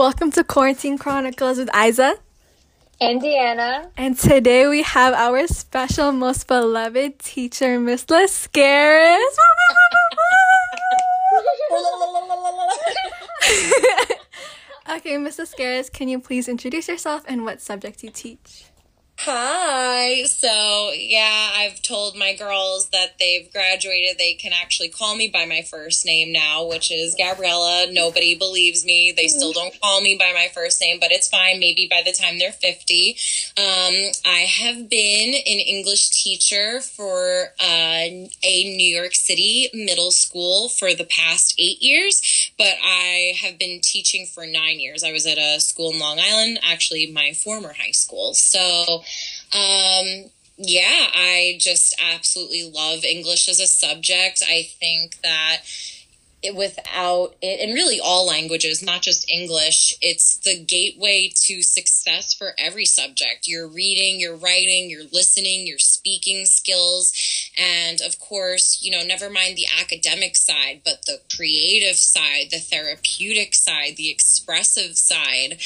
Welcome to Quarantine Chronicles with Aiza. And Deeana. And today we have our special, most beloved teacher, Miss Laskaris. okay, Miss Laskaris, can you please introduce yourself and what subject you teach? Hi. So, yeah, I've told my girls that they've graduated. They can actually call me by my first name now, which is Gabriella. Nobody believes me. They still don't call me by my first name, but it's fine. Maybe by the time they're 50. Um, I have been an English teacher for uh, a New York City middle school for the past eight years, but I have been teaching for nine years. I was at a school in Long Island, actually, my former high school. So, um, yeah, I just absolutely love English as a subject. I think that it, without it, and really all languages, not just English, it's the gateway to success for every subject. Your reading, your writing, your listening, your speaking skills, and of course, you know, never mind the academic side, but the creative side, the therapeutic side, the expressive side.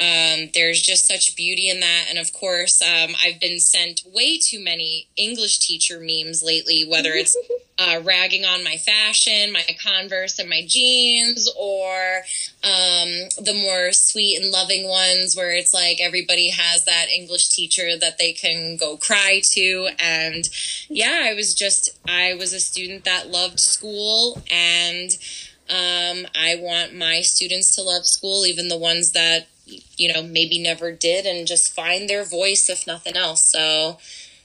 Um, there's just such beauty in that. And of course, um, I've been sent way too many English teacher memes lately, whether it's uh, ragging on my fashion, my Converse, and my jeans, or um, the more sweet and loving ones where it's like everybody has that English teacher that they can go cry to. And yeah, I was just, I was a student that loved school and um, I want my students to love school, even the ones that you know, maybe never did and just find their voice if nothing else. So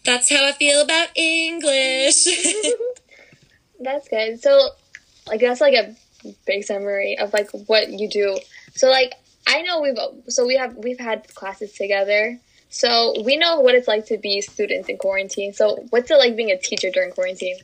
that's how I feel about English. that's good. So, like, that's like a big summary of like what you do. So, like, I know we've so we have we've had classes together. So we know what it's like to be students in quarantine. So what's it like being a teacher during quarantine?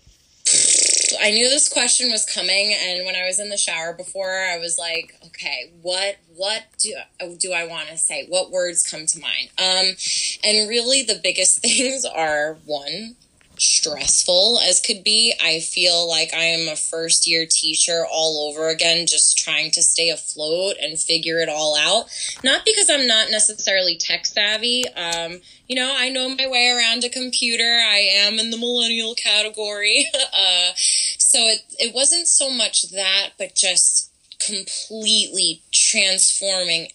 I knew this question was coming, and when I was in the shower before, I was like, okay, what what do do I want to say? What words come to mind? Um, and really, the biggest things are one, stressful as could be. I feel like I am a first year teacher all over again, just trying to stay afloat and figure it all out. Not because I'm not necessarily tech savvy. Um, you know, I know my way around a computer. I am in the millennial category. uh, so it, it wasn't so much that, but just completely transforming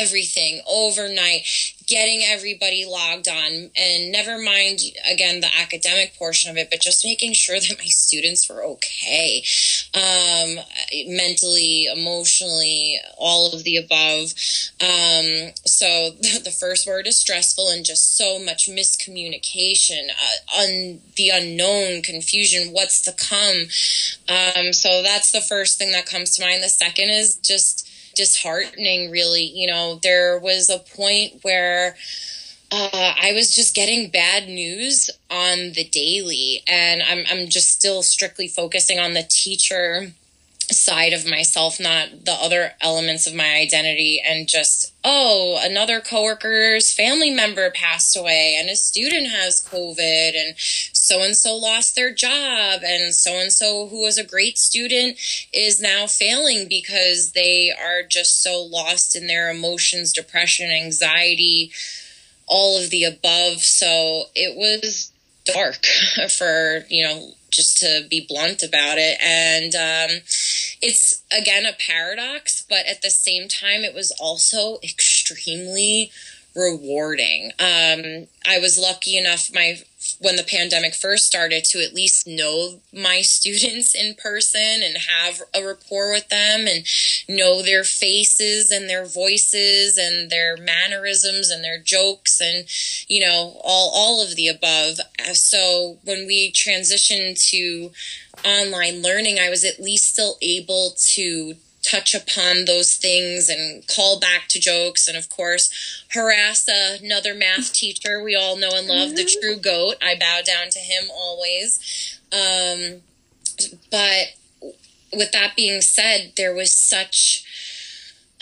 everything overnight getting everybody logged on. And never mind again the academic portion of it but just making sure that my students were okay um, mentally emotionally all of the above. Um, so the, first word is stressful and just so much miscommunication uh, un, the unknown confusion what's to come? Um, so that's the first thing that comes to mind. The second is just disheartening, really. You know, there was a point where uh, I was just getting bad news on the daily, and I'm, I'm just still strictly focusing on the teacher side of myself, not the other elements of my identity, and just, oh, another coworker's family member passed away, and a student has COVID, and so and so lost their job, and so and so, who was a great student, is now failing because they are just so lost in their emotions, depression, anxiety, all of the above. So it was dark for, you know, just to be blunt about it. And um, it's again a paradox, but at the same time, it was also extremely rewarding. Um, I was lucky enough my when the pandemic first started to at least know my students in person and have a rapport with them and know their faces and their voices and their mannerisms and their jokes and you know all all of the above. Uh, so when we transitioned to online learning I was at least still able to touch upon those things and call back to jokes and of course harass another math teacher we all know and love the true goat i bow down to him always um, but with that being said there was such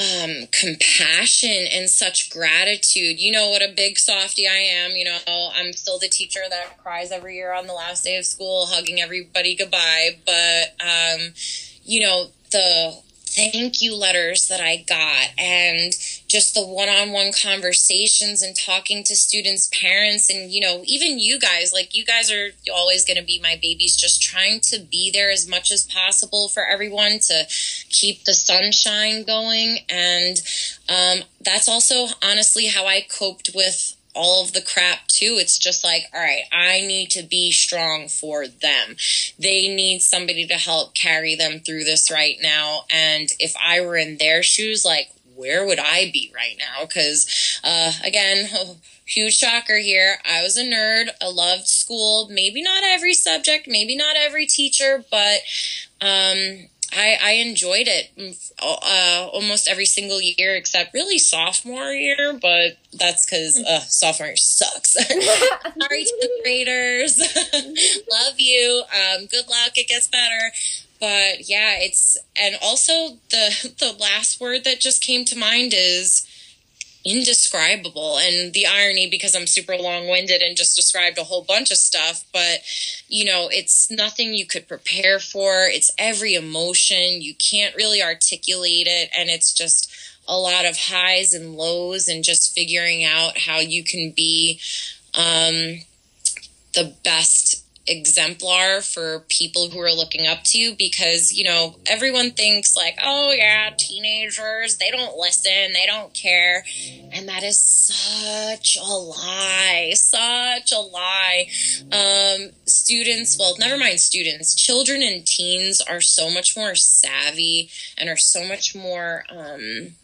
um, compassion and such gratitude. You know what a big softy I am. You know, I'm still the teacher that cries every year on the last day of school, hugging everybody goodbye. But, um, you know, the thank you letters that I got and just the one-on-one conversations and talking to students parents and you know even you guys like you guys are always going to be my babies just trying to be there as much as possible for everyone to keep the sunshine going and um, that's also honestly how i coped with all of the crap too. It's just like, all right, I need to be strong for them. They need somebody to help carry them through this right now. And if I were in their shoes, like, where would I be right now? Because, uh, again, huge shocker here. I was a nerd. I loved school. Maybe not every subject, maybe not every teacher, but, um, I, I enjoyed it mm, uh, almost every single year except really sophomore year, but that's because uh, sophomore year sucks. Sorry to the graders. Love you. Um, good luck. It gets better. But yeah, it's and also the the last word that just came to mind is indescribable. And the irony because i'm super long-winded and just described a whole bunch of stuff but you know it's nothing you could prepare for. It's every emotion. You can't really articulate it. And it's just a lot of highs and lows and just figuring out how you can be um, the best exemplar for people who are looking up to you because, you know, everyone thinks like, oh yeah, teenagers, they don't listen, they don't care. And that is such a lie, such a lie. Um, students, well, never mind students, children and teens are so much more savvy and are so much more, um,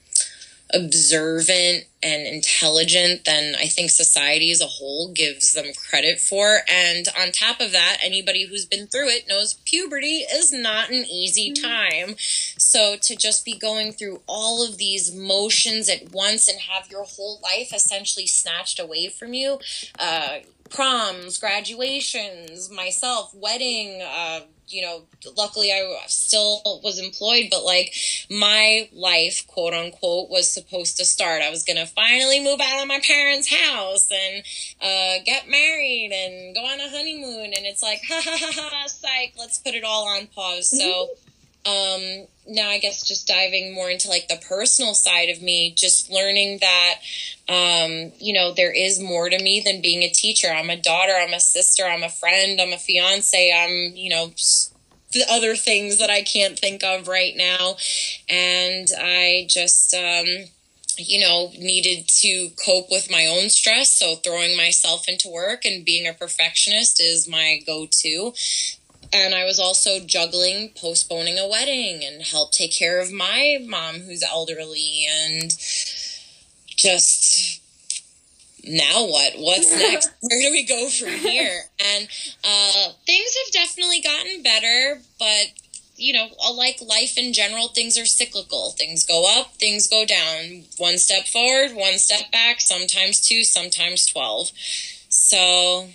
observant and intelligent than I think society as a whole gives them credit for. And on top of that, anybody who's been through it knows puberty is not an easy mm-hmm. time. So to just be going through all of these motions at once and have your whole life essentially snatched away from you, uh, proms, graduations, myself, wedding, uh, you know, luckily I still was employed, but like my life, quote unquote, was supposed to start. I was going to finally move out of my parents' house and uh, get married and go on a honeymoon. And it's like, ha ha ha ha, psych, let's put it all on pause. So um, now I guess just diving more into like the personal side of me, just learning that, um, you know, there is more to me than being a teacher. I'm a daughter, I'm a sister, I'm a friend, I'm a fiance, I'm, you know, the other things that I can't think of right now. And I just, um, you know, needed to cope with my own stress. So throwing myself into work and being a perfectionist is my go to and I was also juggling postponing a wedding and help take care of my mom who's elderly and just now what? What's next? Where do we go from here? And uh, things have definitely gotten better but you know like life in general things are cyclical things go up things go down one step forward one step back sometimes two sometimes 12 so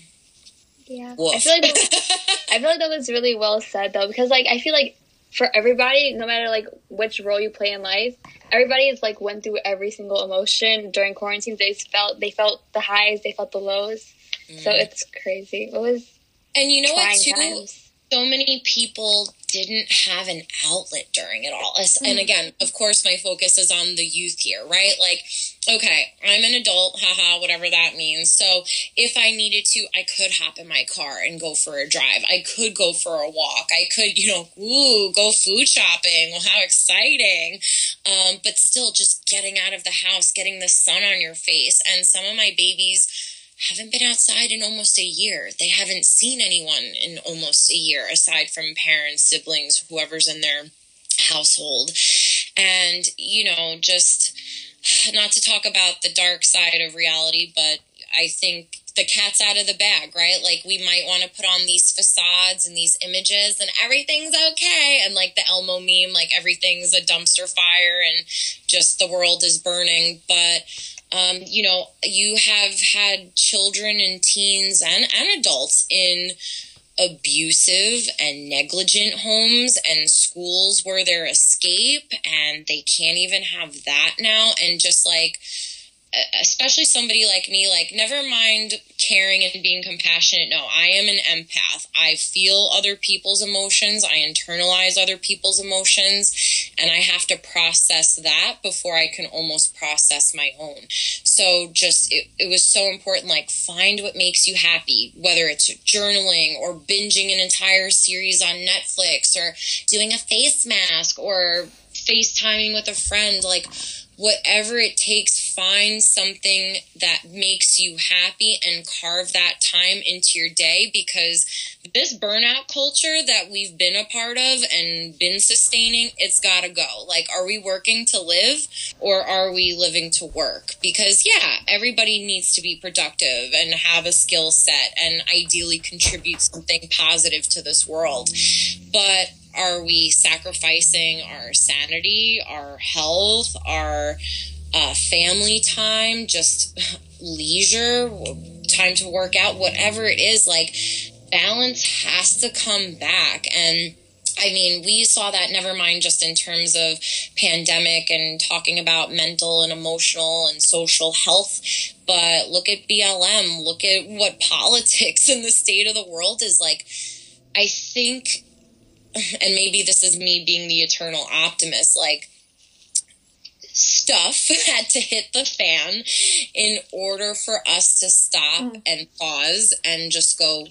yeah, I feel like that, I feel like that was really well said though, because like I feel like for everybody, no matter like which role you play in life, everybody is like went through every single emotion during quarantine. They felt they felt the highs, they felt the lows. Mm. So it's crazy. It was and you know what too. Times. So many people didn't have an outlet during it all. Mm. And again, of course, my focus is on the youth here, right? Like, okay, I'm an adult, haha, whatever that means. So if I needed to, I could hop in my car and go for a drive. I could go for a walk. I could, you know, ooh, go food shopping. Well, how exciting. Um, but still just getting out of the house, getting the sun on your face. And some of my babies, haven't been outside in almost a year. They haven't seen anyone in almost a year, aside from parents, siblings, whoever's in their household. And, you know, just not to talk about the dark side of reality, but I think the cat's out of the bag, right? Like we might want to put on these facades and these images and everything's okay. And like the Elmo meme, like everything's a dumpster fire and just the world is burning. But um, you know, you have had children and teens and, and adults in abusive and negligent homes and schools where their escape and they can't even have that now. And just like especially somebody like me like never mind caring and being compassionate. No i am an empath. I feel other people's emotions. I internalize other people's emotions. And I have to process that before I can almost process my own. So just it, it was so important like find what makes you happy, whether it's journaling or binging an entire series on Netflix or doing a face mask or FaceTiming with a friend. Like whatever it takes, find something that makes you happy and carve that time into your day because this burnout culture that we've been a part of and been sustaining, it's got to go. Like, are we working to live or are we living to work? Because, yeah, everybody needs to be productive and have a skill set and ideally contribute something positive to this world. But are we sacrificing our sanity, our health, our uh, family time, just leisure, time to work out, whatever it is? Like, balance has to come back. And I mean, we saw that, never mind just in terms of pandemic and talking about mental and emotional and social health, but look at BLM, look at what politics in the state of the world is like. I think and maybe this is me being the eternal optimist, like stuff had to hit the fan in order for us to stop mm. and pause and just go,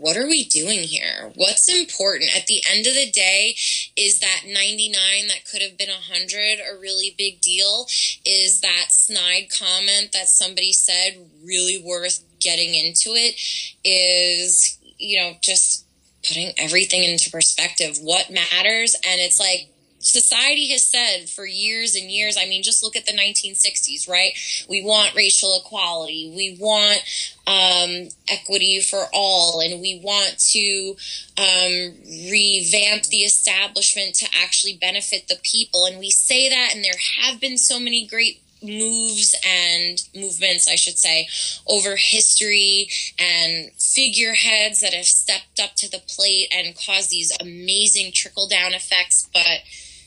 what are we doing here? What's important? At the end of the day, is that 99 that could have been 100 a really big deal? Is that snide comment that somebody said really worth getting into it? Is, you know, just putting everything into perspective, what matters. And it's like, society has said for years and years i mean just look at the 1960s right? We want racial equality. We want um, equity for all. And we want to um, revamp the establishment to actually benefit the people. And we say that and there have been so many great moves and movements, I should say, over history and figureheads that have stepped up to the plate and caused these amazing trickle down effects, but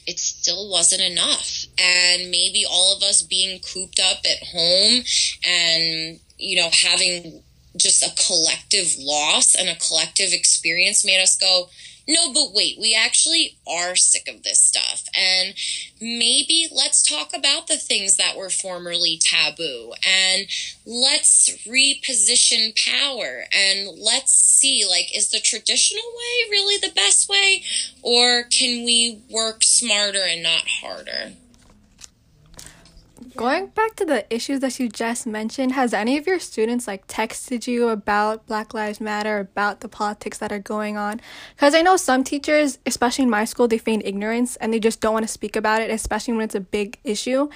it still wasn't enough. And maybe all of us being cooped up at home and, you know, having just a collective loss and a collective experience made us go, no, but wait, we actually are sick of this stuff. And maybe let's talk about the things that were formerly taboo and let's reposition power and let's see like, is the traditional way really the best way? Or can we work smarter and not harder? Going back to the issues that you just mentioned, has any of your students like texted you about Black Lives Matter, about the politics that are going on? Because I know some teachers, especially in my school, they feign ignorance and they just don't want to speak about it, especially when it's a big issue.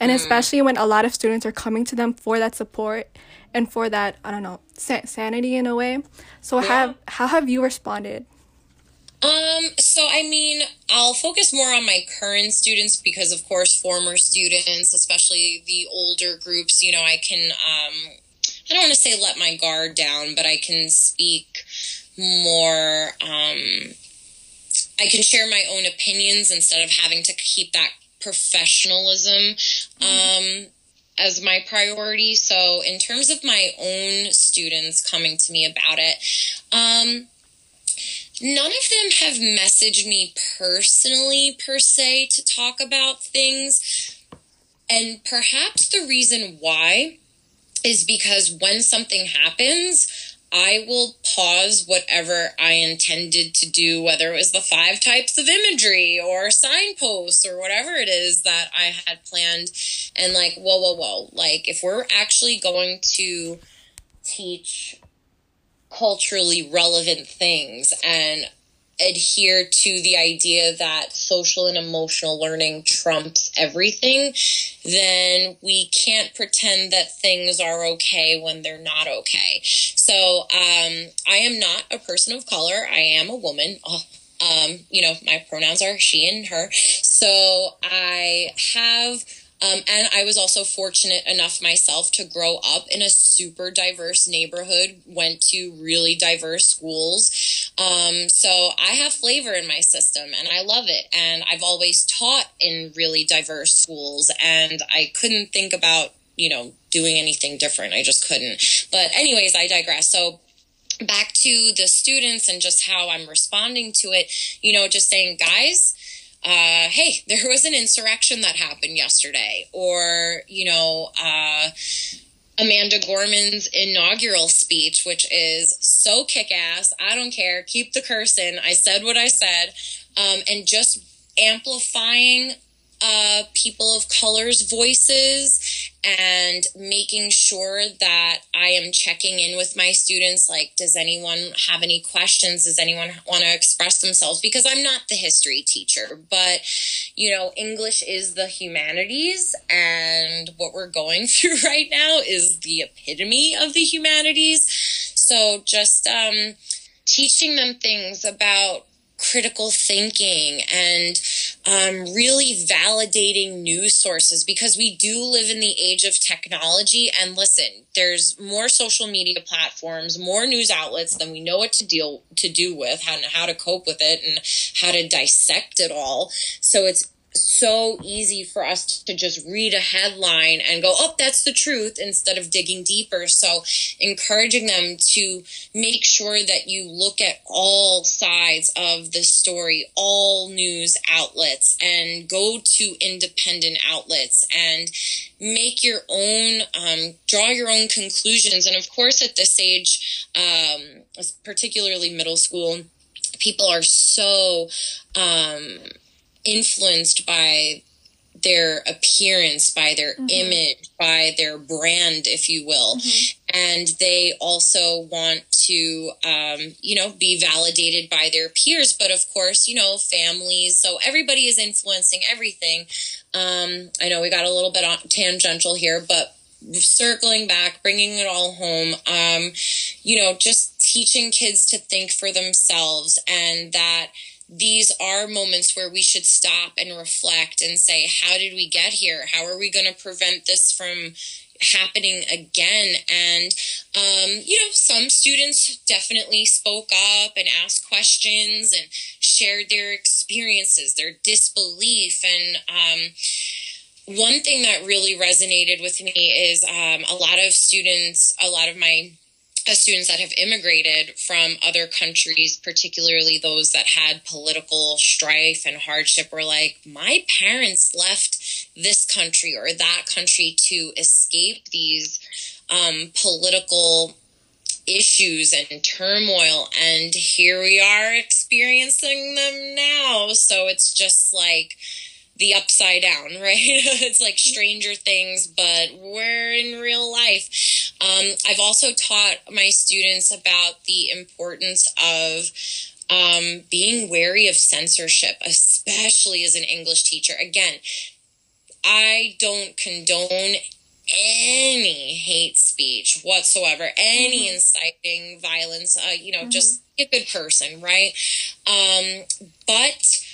And mm. especially when a lot of students are coming to them for that support and for that, I don't know, sanity in a way. So, yeah. have how have you responded? Um, so I mean, I'll focus more on my current students because of course former students, especially the older groups, you know, I can um I don't want to say let my guard down, but I can speak more um I can share my own opinions instead of having to keep that professionalism um as my priority. So in terms of my own students coming to me about it, um None of them have messaged me personally, per se, to talk about things. And perhaps the reason why is because when something happens, I will pause whatever I intended to do, whether it was the five types of imagery or signposts or whatever it is that I had planned. And like, whoa, whoa, whoa. Like, if we're actually going to teach culturally relevant things and adhere to the idea that social and emotional learning trumps everything, then we can't pretend that things are okay when they're not okay. So um, I am not a person of color. I am a woman. Oh, um, you know, my pronouns are she and her. So I have um, and I was also fortunate enough myself to grow up in a super diverse neighborhood, went to really diverse schools. Um, so I have flavor in my system and I love it. And I've always taught in really diverse schools and I couldn't think about, you know, doing anything different. I just couldn't. But, anyways, I digress. So, back to the students and just how I'm responding to it, you know, just saying, guys, uh, hey, there was an insurrection that happened yesterday, or, you know, uh, Amanda Gorman's inaugural speech, which is so kick ass. I don't care. Keep the curse in. I said what I said. Um, and just amplifying uh, people of color's voices and making sure that I am checking in with my students. Like, does anyone have any questions? Does anyone want to express themselves? Because I'm not the history teacher, but you know, English is the humanities, and what we're going through right now is the epitome of the humanities. So, just um, teaching them things about critical thinking and um, really validating news sources because we do live in the age of technology. And listen, there's more social media platforms, more news outlets than we know what to deal to do with, how, how to cope with it, and how to dissect it all. So it's so easy for us to just read a headline and go, oh, that's the truth, instead of digging deeper. So, encouraging them to make sure that you look at all sides of the story, all news outlets, and go to independent outlets and make your own, um, draw your own conclusions. And of course, at this age, um, particularly middle school, people are so, um, influenced by their appearance, by their mm-hmm. image, by their brand, if you will. Mm-hmm. And they also want to, um, you know, be validated by their peers. But of course, you know, families. So everybody is influencing everything. Um, I know we got a little bit tangential here, but circling back, bringing it all home, um, you know, just teaching kids to think for themselves and that these are moments where we should stop and reflect and say, how did we get here? How are we going to prevent this from happening again? And, um, you know, some students definitely spoke up and asked questions and shared their experiences, their disbelief. And, um, one thing that really resonated with me is um, a lot of students, a lot of my students that have immigrated from other countries, particularly those that had political strife and hardship, were like, my parents left this country or that country to escape these um, political issues and turmoil. And here we are experiencing them now. So it's just like, the upside down, right? it's like Stranger Things, but we're in real life. Um, I've also taught my students about the importance of um, being wary of censorship, especially as an English teacher. Again, I don't condone any hate speech whatsoever, any mm-hmm. inciting violence. Uh, you know, mm-hmm. just be a good person, right? Um, but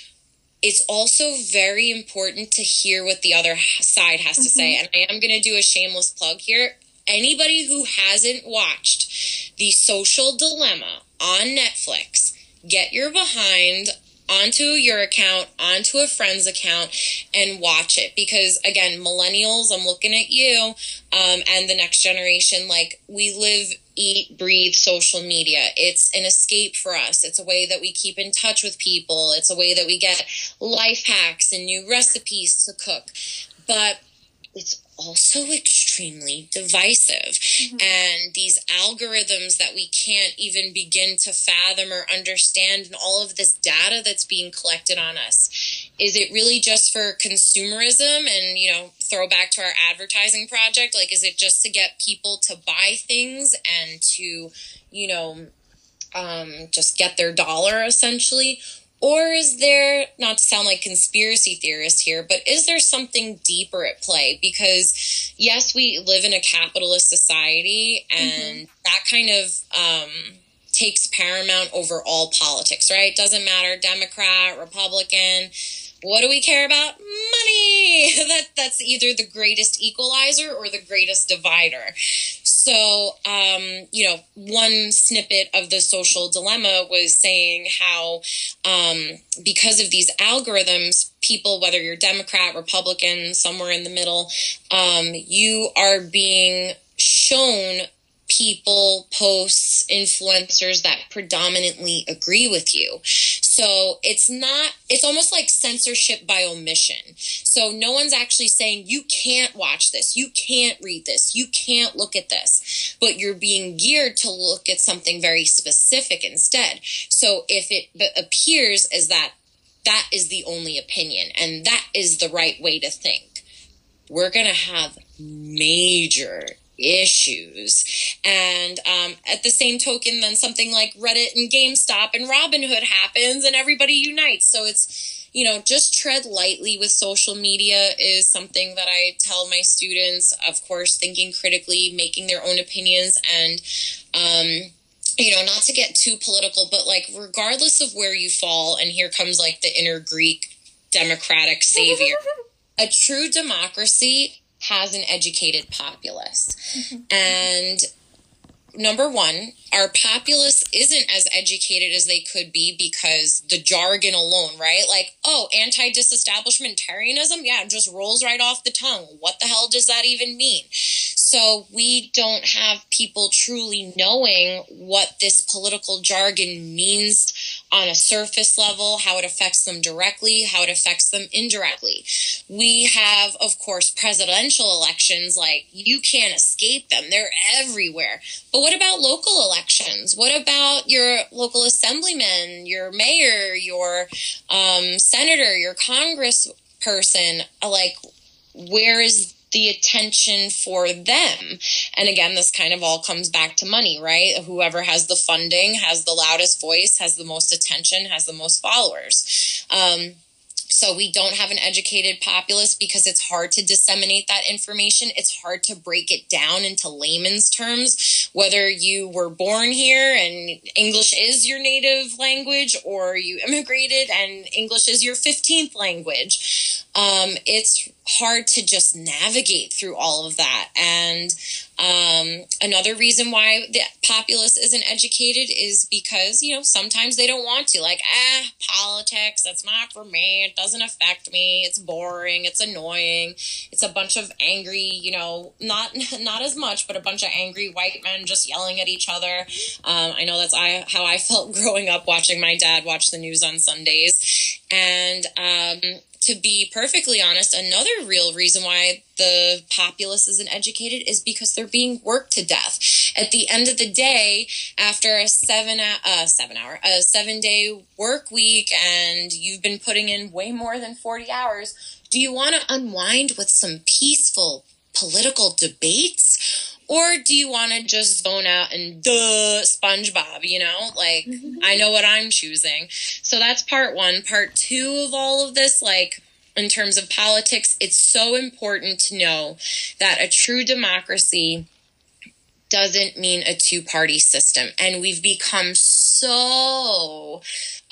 it's also very important to hear what the other side has mm-hmm. to say. Mm-hmm. And I am going to do a shameless plug here. Anybody who hasn't watched The Social Dilemma on Netflix, get your behind onto your account, onto a friend's account, and watch it. Because again, millennials, I'm looking at you, um, and the next generation, like we live, eat, breathe social media. It's an escape for us. It's a way that we keep in touch with people. It's a way that we get life hacks and new recipes to cook. But it's also divisive. Mm-hmm. And these algorithms that we can't even begin to fathom or understand, and all of this data that's being collected on us. Is it really just for consumerism and, you know, throw back to our advertising project? Like, is it just to get people to buy things and to, you know, um, just get their dollar essentially? Or is there, not to sound like conspiracy theorists here, but is there something deeper at play? Because yes, we live in a capitalist society and mm-hmm. that kind of um, takes paramount over all politics, right? Doesn't matter, Democrat, Republican what do we care about? Money. that that's either the greatest equalizer or the greatest divider. So, um, you know, one snippet of the social dilemma was saying how um, because of these algorithms, people, whether you're Democrat, Republican, somewhere in the middle, um, you are being shown people, posts, influencers that predominantly agree with you. So it's not, it's almost like censorship by omission. So no one's actually saying, you can't watch this, you can't read this, you can't look at this, but you're being geared to look at something very specific instead. So if it appears as that that is the only opinion and that is the right way to think, we're going to have major issues. And um, at the same token, then something like Reddit and GameStop and Robinhood happens and everybody unites. So it's, you know, just tread lightly with social media is something that I tell my students. Of course, thinking critically, making their own opinions, and, um, you know, not to get too political, but like, regardless of where you fall, and here comes like the inner Greek democratic savior. a true democracy has an educated populace. Mm-hmm. And number one, our populace isn't as educated as they could be because the jargon alone, right? Like, oh, anti disestablishmentarianism? Yeah, just rolls right off the tongue. What the hell does that even mean? So we don't have people truly knowing what this political jargon means on a surface level, how it affects them directly, how it affects them indirectly. We have, of course, presidential elections, like you can't escape them, they're everywhere. But what about local elections? What about your local assemblyman, your mayor, your um, senator, your congressperson? Like, where is the attention for them. And again, this kind of all comes back to money, right? Whoever has the funding has the loudest voice, has the most attention, has the most followers. Um, so we don't have an educated populace because it's hard to disseminate that information. It's hard to break it down into layman's terms, whether you were born here and English is your native language or you immigrated and English is your 15th language. Um, it's hard to just navigate through all of that. And um, another reason why the populace isn't educated is because, you know, sometimes they don't want to. Like, ah, politics, that's not for me. It doesn't affect me. It's boring. It's annoying. It's a bunch of angry, you know, not not as much, but a bunch of angry white men just yelling at each other. Um, I know that's I, how I felt growing up watching my dad watch the news on Sundays. And um, to be perfectly honest, another real reason why the populace isn't educated is because they're being worked to death. At the end of the day, after a seven uh, seven hour a seven day work week, and you've been putting in way more than forty hours, do you want to unwind with some peaceful political debates? Or do you want to just zone out and duh, SpongeBob, you know? Like, mm-hmm. I know what I'm choosing. So that's part one. Part two of all of this, like, in terms of politics, it's so important to know that a true democracy doesn't mean a two party system. And we've become so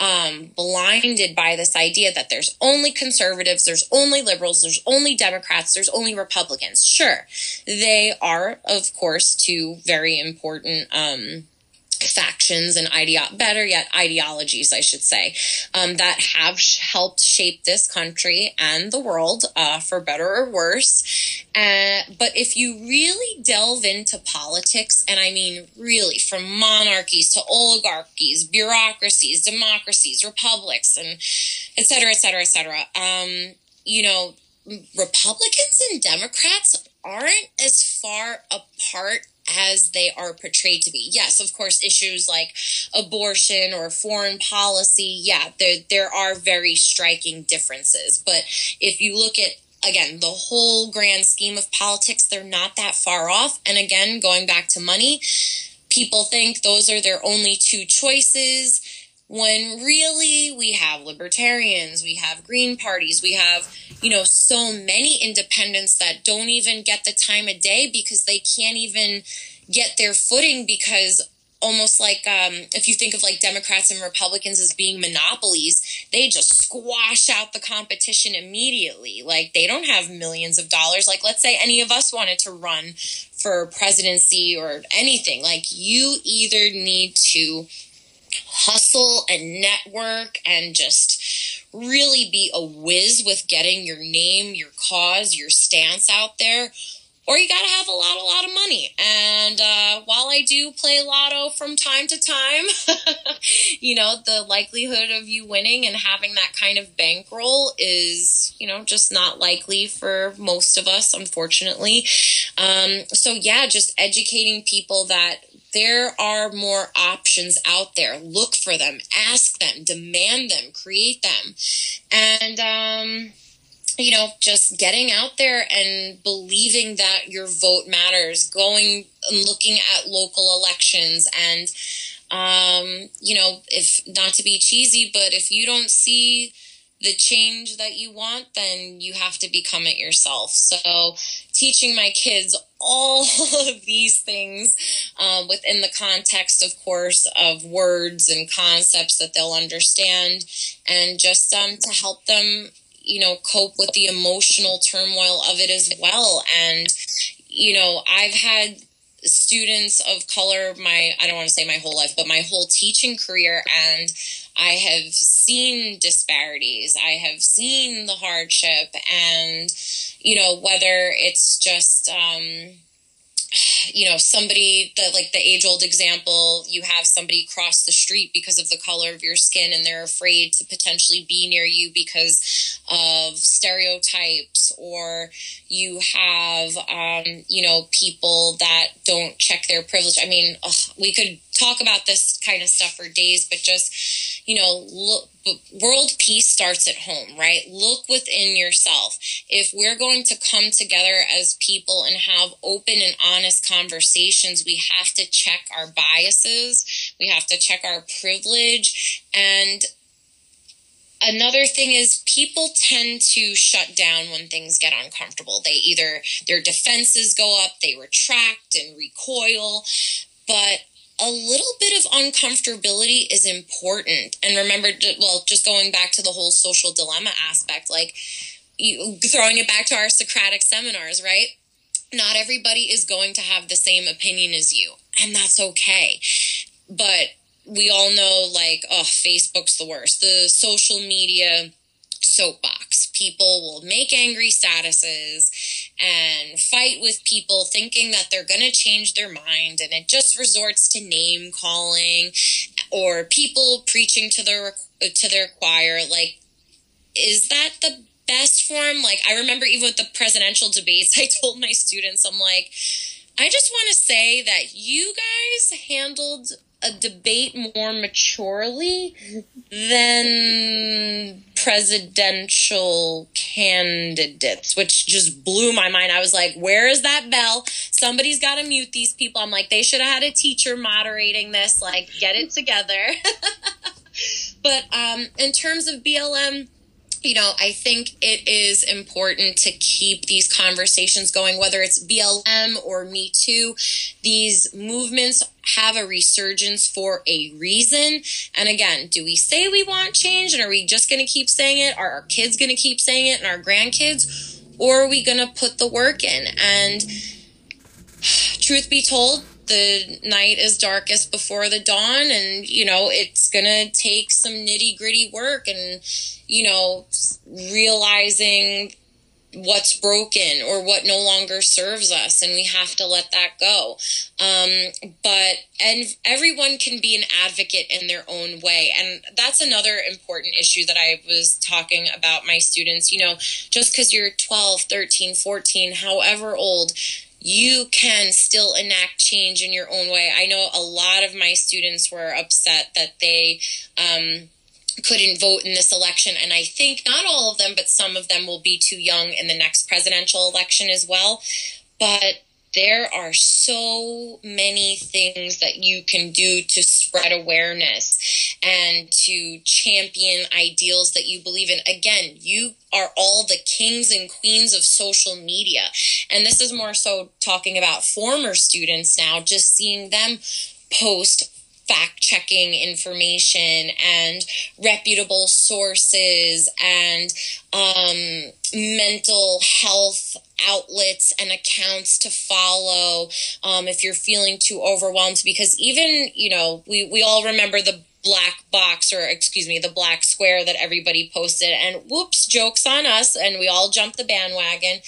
um, blinded by this idea that there's only conservatives, there's only liberals, there's only Democrats, there's only Republicans. Sure, they are, of course, two very important um, factions and ideo- better yet ideologies i should say um, that have sh- helped shape this country and the world uh, for better or worse. Uh, but if you really delve into politics and i mean really from monarchies to oligarchies bureaucracies democracies republics and et cetera et cetera et cetera um, you know republicans and democrats aren't as far apart as they are portrayed to be. Yes, of course, issues like abortion or foreign policy, yeah, there there are very striking differences. But if you look at again the whole grand scheme of politics, they're not that far off. And again, going back to money, people think those are their only two choices when really we have libertarians, we have green parties, we have, you know, so many independents that don't even get the time of day because they can't even get their footing because almost like um, if you think of like Democrats and Republicans as being monopolies, they just squash out the competition immediately. Like they don't have millions of dollars. Like let's say any of us wanted to run for presidency or anything. Like you either need to hustle and network and just really be a whiz with getting your name, your cause, your stance out there, or you got to have a lot, a lot of money. And uh, while I do play lotto from time to time, you know, the likelihood of you winning and having that kind of bankroll is, you know, just not likely for most of us, unfortunately. Um, so, yeah, just educating people that there are more options out there. Look for them, ask them, demand them, create them. And, um, you know, just getting out there and believing that your vote matters, going and looking at local elections and, um, you know, if not to be cheesy, but if you don't see the change that you want, then you have to become it yourself. So, teaching my kids all of these things um, within the context, of course, of words and concepts that they'll understand, and just um, to help them you know, cope with the emotional turmoil of it as well. And, you know, I've had students of color my I don't want to say my whole life, but my whole teaching career and I have seen disparities. I have seen the hardship and you know whether it's just um you know somebody that like the age old example you have somebody cross the street because of the color of your skin and they're afraid to potentially be near you because of stereotypes or you have um, you know people that don't check their privilege i mean ugh, we could talk about this kind of stuff for days but just you know look world peace starts at home, right? Look within yourself. If we're going to come together as people and have open and honest conversations, we have to check our biases, we have to check our privilege. And another thing is people tend to shut down when things get uncomfortable. They either, their defenses go up, they retract and recoil. But a little bit of uncomfortability is important. And remember, well, just going back to the whole social dilemma aspect, like you, throwing it back to our Socratic seminars, right? Not everybody is going to have the same opinion as you, and that's okay. But we all know, like, oh, Facebook's the worst. The social media soapbox. People will make angry statuses and fight with people thinking that they're going to change their mind. And it just resorts to name calling or people preaching to their, to their choir. Like, is that the best form? Like, I remember even with the presidential debates, I told my students, I'm like, I just want to say that you guys handled a debate more maturely than presidential candidates, which just blew my mind. I was like, where is that bell? Somebody's got to mute these people. I'm like, they should have had a teacher moderating this. Like, get it together. but um, in terms of BLM, you know, I think it is important to keep these conversations going, whether it's BLM or Me Too. These movements have a resurgence for a reason. And again, do we say we want change and are we just going to keep saying it? Are our kids going to keep saying it and our grandkids? Or are we going to put the work in? And truth be told, the night is darkest before the dawn and you know it's gonna take some nitty gritty work and you know realizing what's broken or what no longer serves us and we have to let that go. Um, but and everyone can be an advocate in their own way and that's another important issue that i was talking about my students. You know just because you're 12 13 14 however old you can still enact change in your own way. I know a lot of my students were upset that they um, couldn't vote in this election. And I think not all of them, but some of them will be too young in the next presidential election as well. But there are so many things that you can do to spread awareness and to champion ideals that you believe in. Again, you are all the kings and queens of social media. And this is more so talking about former students now, just seeing them post fact checking information and reputable sources and um, mental health outlets and accounts to follow um, if you're feeling too overwhelmed. Because even you know we, we all remember the black box or excuse me the black square that everybody posted and whoops jokes on us and we all jumped the bandwagon.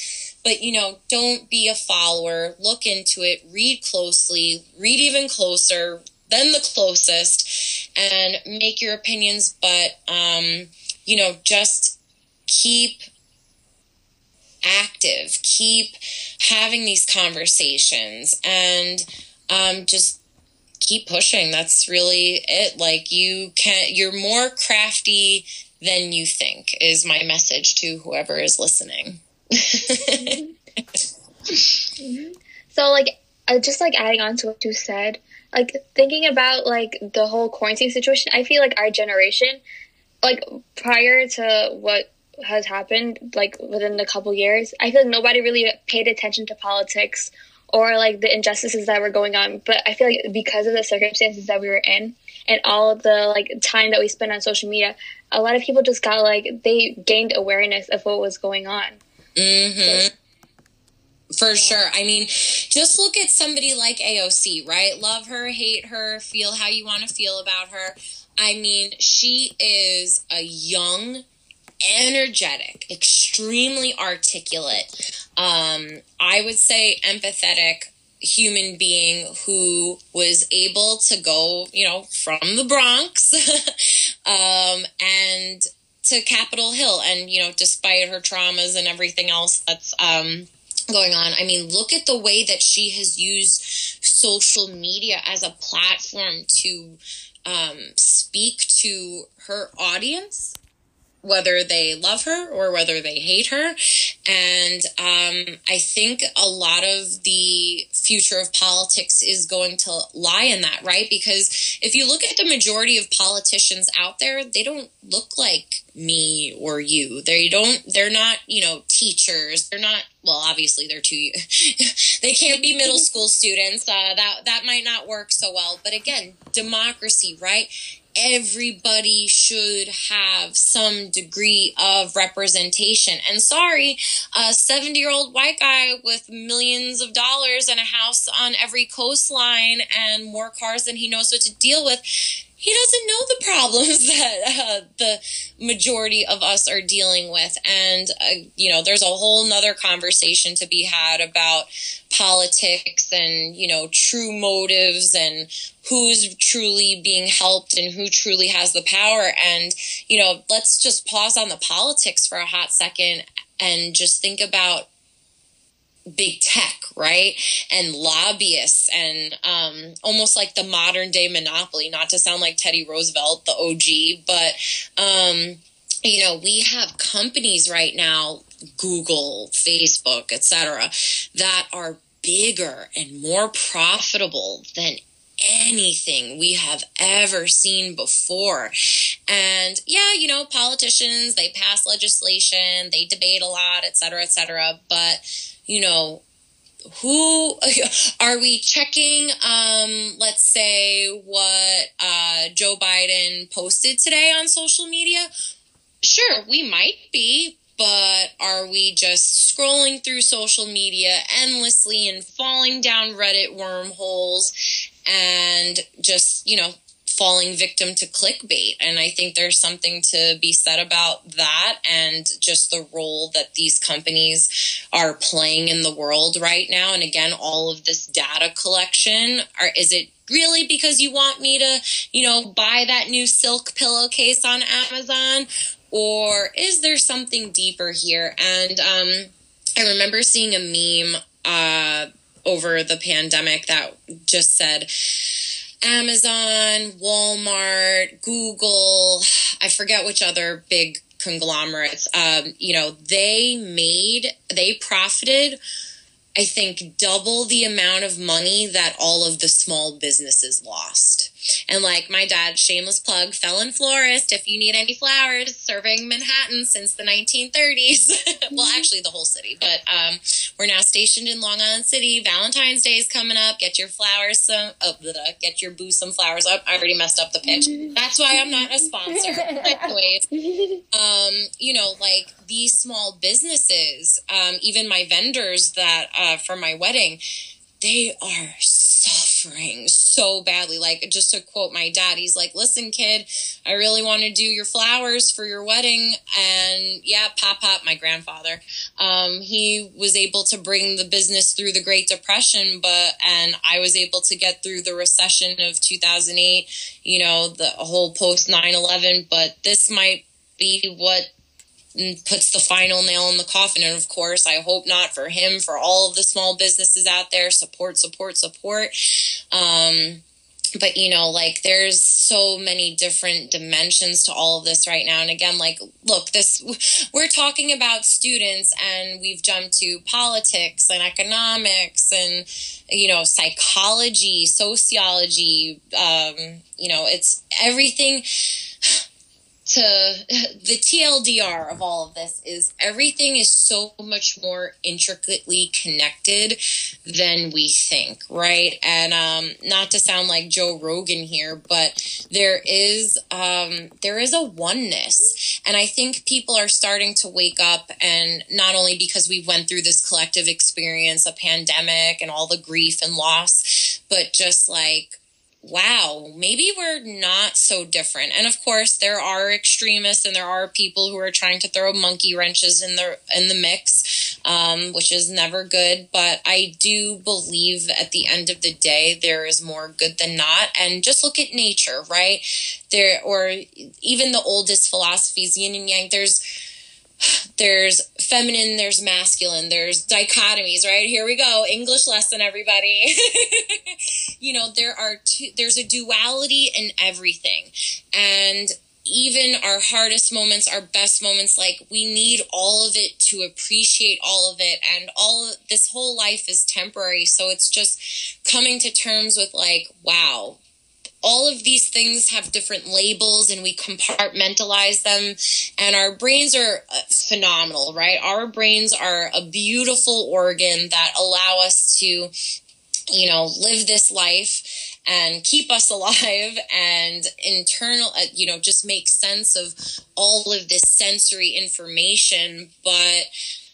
But you know, don't be a follower. Look into it, read closely, read even closer than the closest, and make your opinions. But um, you know, just keep active, keep having these conversations, and um, just keep pushing. That's really it. Like you can't. you're more crafty than you think. Is my message to whoever is listening. So, like, uh, just like adding on to what you said, like thinking about like the whole quarantine situation, I feel like our generation, like prior to what has happened, like within a couple years, I feel like nobody really paid attention to politics or like the injustices that were going on. But I feel like because of the circumstances that we were in and all the like time that we spent on social media, a lot of people just got like they gained awareness of what was going on. Mm-hmm. So, for sure. I mean, just look at somebody like AOC, right? Love her, hate her, feel how you want to feel about her. I mean, she is a young, energetic, extremely articulate, um, I would say empathetic human being who was able to go, you know, from the Bronx um, and to Capitol Hill. And, you know, despite her traumas and everything else that's um, going on, I mean, look at the way that she has used social media as a platform to um, speak to her audience whether they love her or whether they hate her. And um, I think a lot of the future of politics is going to lie in that, right? Because if you look at the majority of politicians out there, they don't look like me or you. They don't, they're not, you know, teachers. They're not, well, obviously they're too, they can't be middle school students. Uh, that, that might not work so well. But again, democracy, right? Everybody should have some degree of representation. And sorry, a 70 year old white guy with millions of dollars and a house on every coastline and more cars than he knows what to deal with he doesn't know the problems that uh, the majority of us are dealing with. And, uh, you know, there's a whole nother conversation to be had about politics and, you know, true motives and who's truly being helped and who truly has the power. And, you know, let's just pause on the politics for a hot second and just think about big tech, right? And lobbyists and um, almost like the modern day monopoly, not to sound like Teddy Roosevelt, the OG, but, um, you know, we have companies right now, Google, Facebook, etc., that are bigger and more profitable than anything we have ever seen before. And yeah, you know, politicians, they pass legislation, they debate a lot, et cetera, et cetera. But you know, who are we checking um let's say what uh Joe Biden posted today on social media? Sure we might be but are we just scrolling through social media endlessly and falling down Reddit wormholes and just you know falling victim to clickbait. And I think there's something to be said about that and just the role that these companies are playing in the world right now. And again, all of this data collection, are, is it really because you want me to, you know, buy that new silk pillowcase on Amazon? Or is there something deeper here? And um, I remember seeing a meme uh, over the pandemic that just said, Amazon, Walmart, Google, I forget which other big conglomerates, um, you know, they made, they profited I think, double the amount of money that all of the small businesses lost. And like my dad, shameless plug, Felon Florist, if you need any flowers, serving Manhattan since the 1930s. well, actually, the whole city, but um, we're now stationed in Long Island City. Valentine's Day is coming up. Get your flowers some, oh, get your boo some flowers up. I already messed up the pitch. That's why I'm not a sponsor. Anyways, um, you know, like these small businesses, um, even my vendors that uh, for my wedding, they are suffering so badly. Like, just to quote my dad, he's like, Listen, kid, I really want to do your flowers for your wedding. And yeah, Pop Pop, my grandfather, um, he was able to bring the business through the Great Depression, but, and I was able to get through the recession of 2008, you know, the whole post 9 11. But this might be what puts the final nail in the coffin. And of course, I hope not for him, for all of the small businesses out there. Support, support, support. Um, but you know, like there's so many different dimensions to all of this right now. And again, like, look, this, we're talking about students and we've jumped to politics and economics and, you know, psychology, sociology. Um, you know, it's everything to the TLDR of all of this is everything is so much more intricately connected than we think, right? And um, not to sound like Joe Rogan here, but there is um, there is a oneness, and I think people are starting to wake up, and not only because we went through this collective experience, a pandemic, and all the grief and loss, but just like wow, maybe we're not so different. And of course, there are extremists and there are people who are trying to throw monkey wrenches in the in the mix, um, which is never good. But I do believe at the end of the day, there is more good than not. And just look at nature, right? There, or even the oldest philosophies, yin and yang. There's there's feminine, there's masculine, there's dichotomies, right? Here we go. English lesson, everybody. you know, there are two, there's a duality in everything. And even our hardest moments, our best moments, like we need all of it to appreciate all of it. And all this whole life is temporary. So it's just coming to terms with like, wow, all of these things have different labels and we compartmentalize them. And our brains are uh, phenomenal right? Our brains are a beautiful organ that allow us to you know live this life and keep us alive and internal uh, you know just make sense of all of this sensory information. But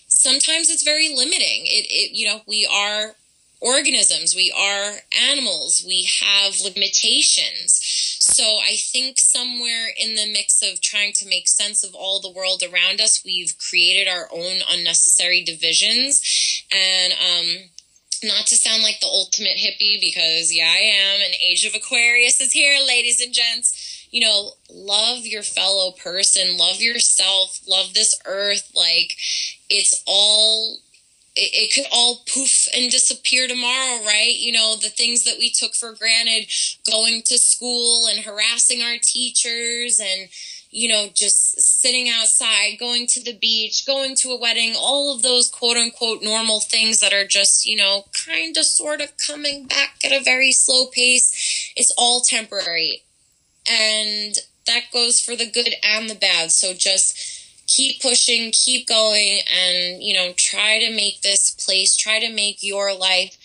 sometimes it's very limiting. It, it you know we are organisms, we are animals, we have limitations. So I think somewhere in the mix of trying to make sense of all the world around us, we've created our own unnecessary divisions. And um, not to sound like the ultimate hippie, because yeah, I am. An age of Aquarius is here, ladies and gents. You know, love your fellow person, love yourself, love this earth. Like, it's all it, it could all poof and disappear tomorrow, right? You know, the things that we took for granted, going to school and harassing our teachers and, you know, just sitting outside, going to the beach, going to a wedding, all of those quote unquote normal things that are just, you know, kind of sort of coming back at a very slow pace. It's all temporary. And that goes for the good and the bad. So just, keep pushing, keep going, and, you know, try to make this place, try to make your life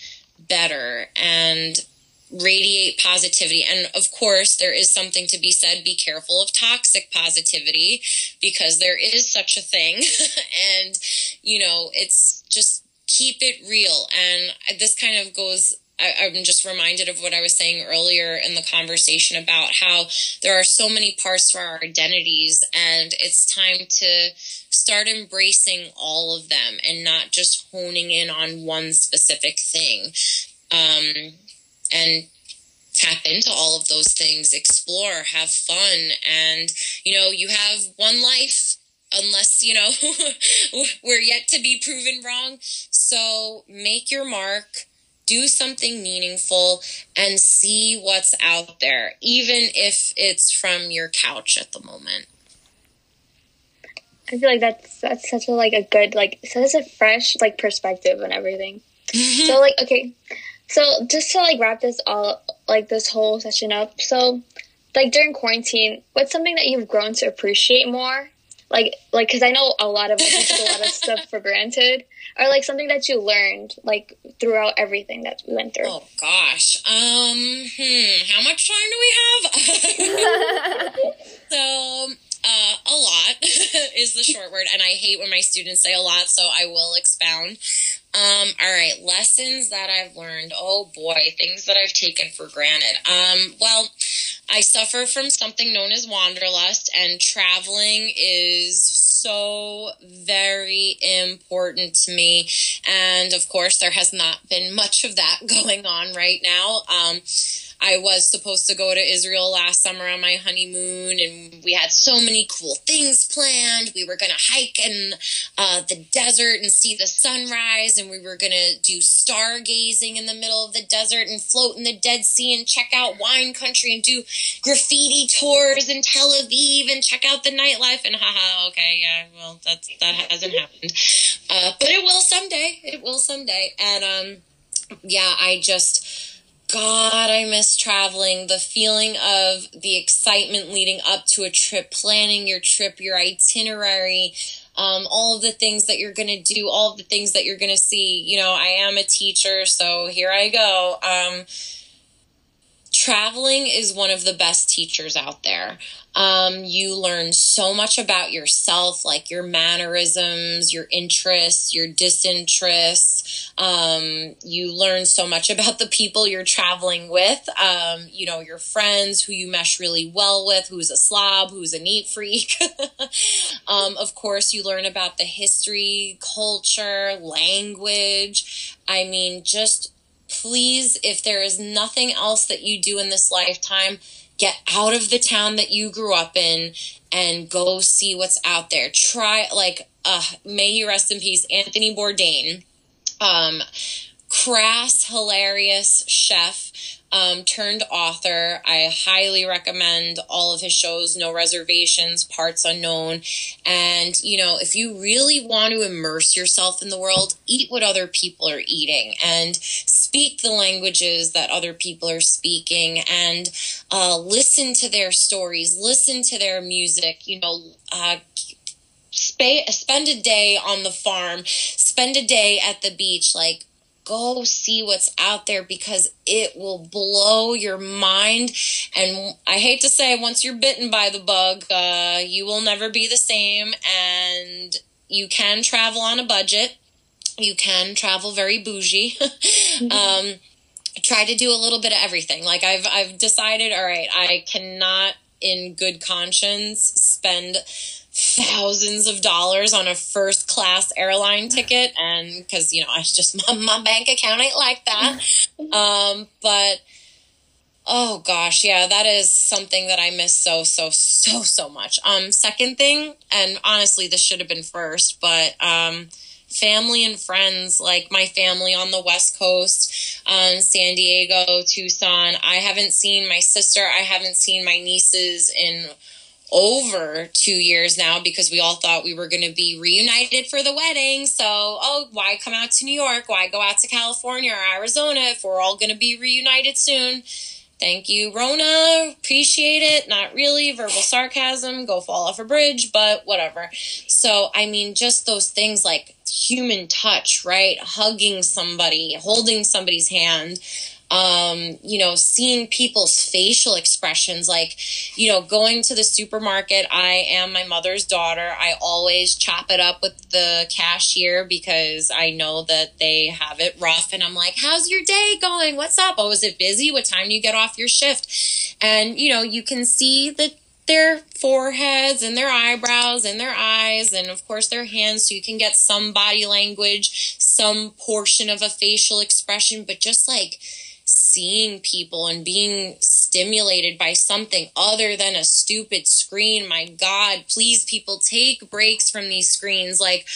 better and radiate positivity. And of course, there is something to be said be careful of toxic positivity because there is such a thing. and, you know, it's just keep it real. And this kind of goes I, am just reminded of what I was saying earlier in the conversation about how there are so many parts to our identities, and it's time to start embracing all of them and not just honing in on one specific thing. Um, and tap into all of those things, explore, have fun, and you know, you have one life unless you know we're yet to be proven wrong. So make your mark do something meaningful and see what's out there, even if it's from your couch at the moment. I feel like that's that's such a like a good like such a fresh like perspective and everything. so like okay, so just to like wrap this all like this whole session up. So like during quarantine, what's something that you've grown to appreciate more? Like like because I know a lot of take a lot of stuff for granted or like something that you learned like throughout everything that we went through? Oh gosh, um, hmm, how much time do we have? so. Uh, a lot is the short word, and I hate when my students say a lot, so I will expound. Um, all right, lessons that I've learned. Oh boy, things that I've taken for granted. Um, well, I suffer from something known as wanderlust, and traveling is so very important to me. And of course, there has not been much of that going on right now. Um, I was supposed to go to Israel last summer on my honeymoon, and we had so many cool things planned. We were going to hike in uh, the desert and see the sunrise, and we were going to do stargazing in the middle of the desert and float in the Dead Sea and check out wine country and do graffiti tours in Tel Aviv and check out the nightlife. And haha, okay, yeah, well, that's, that hasn't happened. Uh, but it will someday. It will someday. And um, yeah, I just God, I miss traveling. The feeling of the excitement leading up to a trip, planning your trip, your itinerary, um, all of the things that you're going to do, all of the things that you're going to see. You know, I am a teacher, so here I go. Um, traveling is one of the best teachers out there. Um, you learn so much about yourself, like your mannerisms, your interests, your disinterests. Um, you learn so much about the people you're traveling with, um, you know, your friends who you mesh really well with, who's a slob, who's a neat freak. Um, of course, you learn about the history, culture, language. I mean, just please, if there is nothing else that you do in this lifetime, get out of the town that you grew up in and go see what's out there. Try, like, uh, may you rest in peace, Anthony Bourdain. Um, crass, hilarious chef um, turned author. I highly recommend all of his shows, No Reservations, Parts Unknown. And, you know, if you really want to immerse yourself in the world, eat what other people are eating and speak the languages that other people are speaking and uh, listen to their stories, listen to their music, you know, uh, spend a day on the farm, spend a day at the beach, like go see what's out there because it will blow your mind. And I hate to say, once you're bitten by the bug, uh, you will never be the same. And you can travel on a budget. You can travel very bougie. mm-hmm. um, try to do a little bit of everything. Like I've I've decided, all right, I cannot in good conscience spend thousands of dollars on a first class airline ticket and because you know i just my, my, bank account ain't like that um but oh gosh yeah that is something that i miss so so so so much um second thing and honestly this should have been first but um family and friends like my family on the west coast um, san diego tucson i haven't seen my sister i haven't seen my nieces in over two years now because we all thought we were going to be reunited for the wedding. So, oh, why come out to New York? Why go out to California or Arizona if we're all going to be reunited soon? Thank you, Rona. Appreciate it. Not really. Verbal sarcasm. Go fall off a bridge, but whatever. So, I mean, just those things like human touch, right? Hugging somebody, holding somebody's hand um, you know, seeing people's facial expressions, like, you know, going to the supermarket. I am my mother's daughter. I always chop it up with the cashier because I know that they have it rough. And I'm like, how's your day going? What's up? Oh, is it busy? What time do you get off your shift? And, you know, you can see the their foreheads and their eyebrows and their eyes and of course their hands so you can get some body language some portion of a facial expression but just like seeing people and being stimulated by something other than a stupid screen. My God, please, people, take breaks from these screens. Like,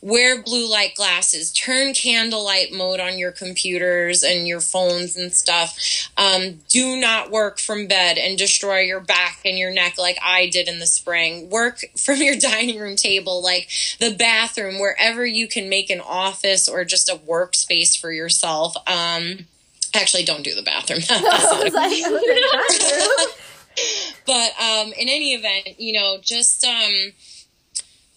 wear blue light glasses, turn candlelight mode on your computers and your phones and stuff. Um, do not work from bed and destroy your back and your neck like I did in the spring. Work from your dining room table, like the bathroom, wherever you can make an office or just a workspace for yourself. Um, Actually, don't do the bathroom. but um, in any event, you know, just um,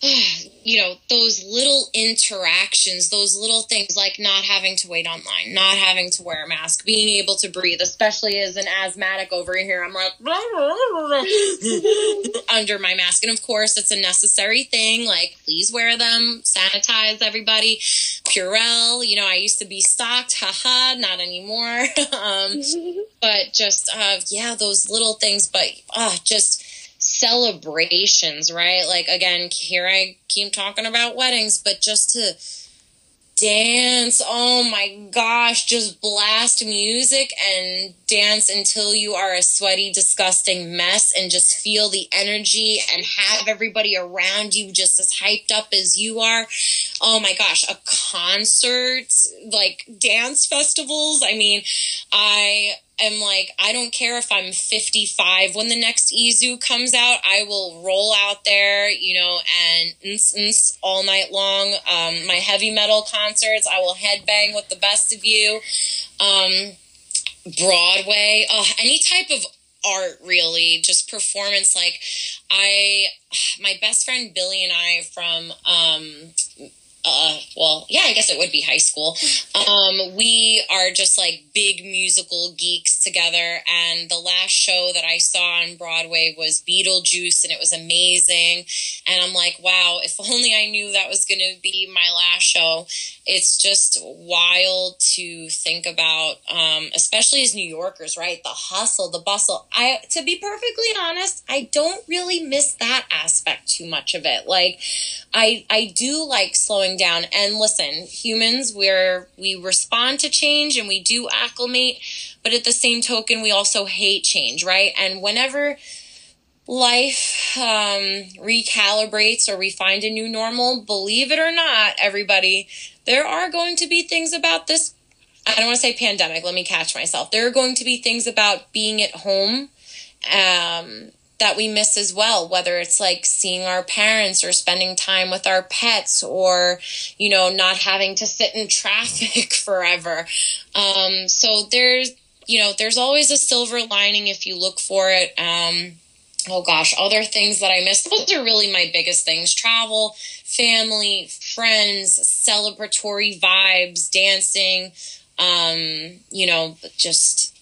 you know, those little interactions, those little things like not having to wait online, not having to wear a mask, being able to breathe, especially as an asthmatic over here. I'm like under my mask. And of course, it's a necessary thing. Like, please wear them, sanitize everybody. Purell. You know, I used to be stocked, haha, not anymore. um, but just, uh, yeah, those little things, but uh, just celebrations, right? Like, again, here I keep talking about weddings, but just to dance. Oh my gosh, just blast music and dance until you are a sweaty, disgusting mess and just feel the energy and have everybody around you just as hyped up as you are. Oh my gosh, a concert, like dance festivals. I mean, I am like, I don't care if I'm 55. When the next EZoo comes out, I will roll out there, you know, and instance all night long. Um, my heavy metal concerts, I will headbang with the best of you. Um, Broadway, oh, any type of art really just performance like i my best friend billy and i from um uh, well, yeah, I guess it would be high school. Um, we are just like big musical geeks together. And the last show that I saw on Broadway was Beetlejuice, and it was amazing. And I'm like, wow, if only I knew that was going to be my last show. It's just wild to think about, um, especially as New Yorkers, right? The hustle, the bustle. I, to be perfectly honest, I don't really miss that aspect too much of it. Like, I, I do like slowing down. And listen, humans, we're we respond to change and we do acclimate, but at the same token, we also hate change, right? And whenever life um, recalibrates or we find a new normal, believe it or not, everybody, there are going to be things about this. I don't want to say pandemic. Let me catch myself. There are going to be things about being at home um, that we miss as well, whether it's like seeing our parents or spending time with our pets or, you know, not having to sit in traffic forever. Um, so there's, you know, there's always a silver lining if you look for it. Um, oh gosh, other things that I miss. Those are really my biggest things travel, family, friends, celebratory vibes, dancing, um, you know, just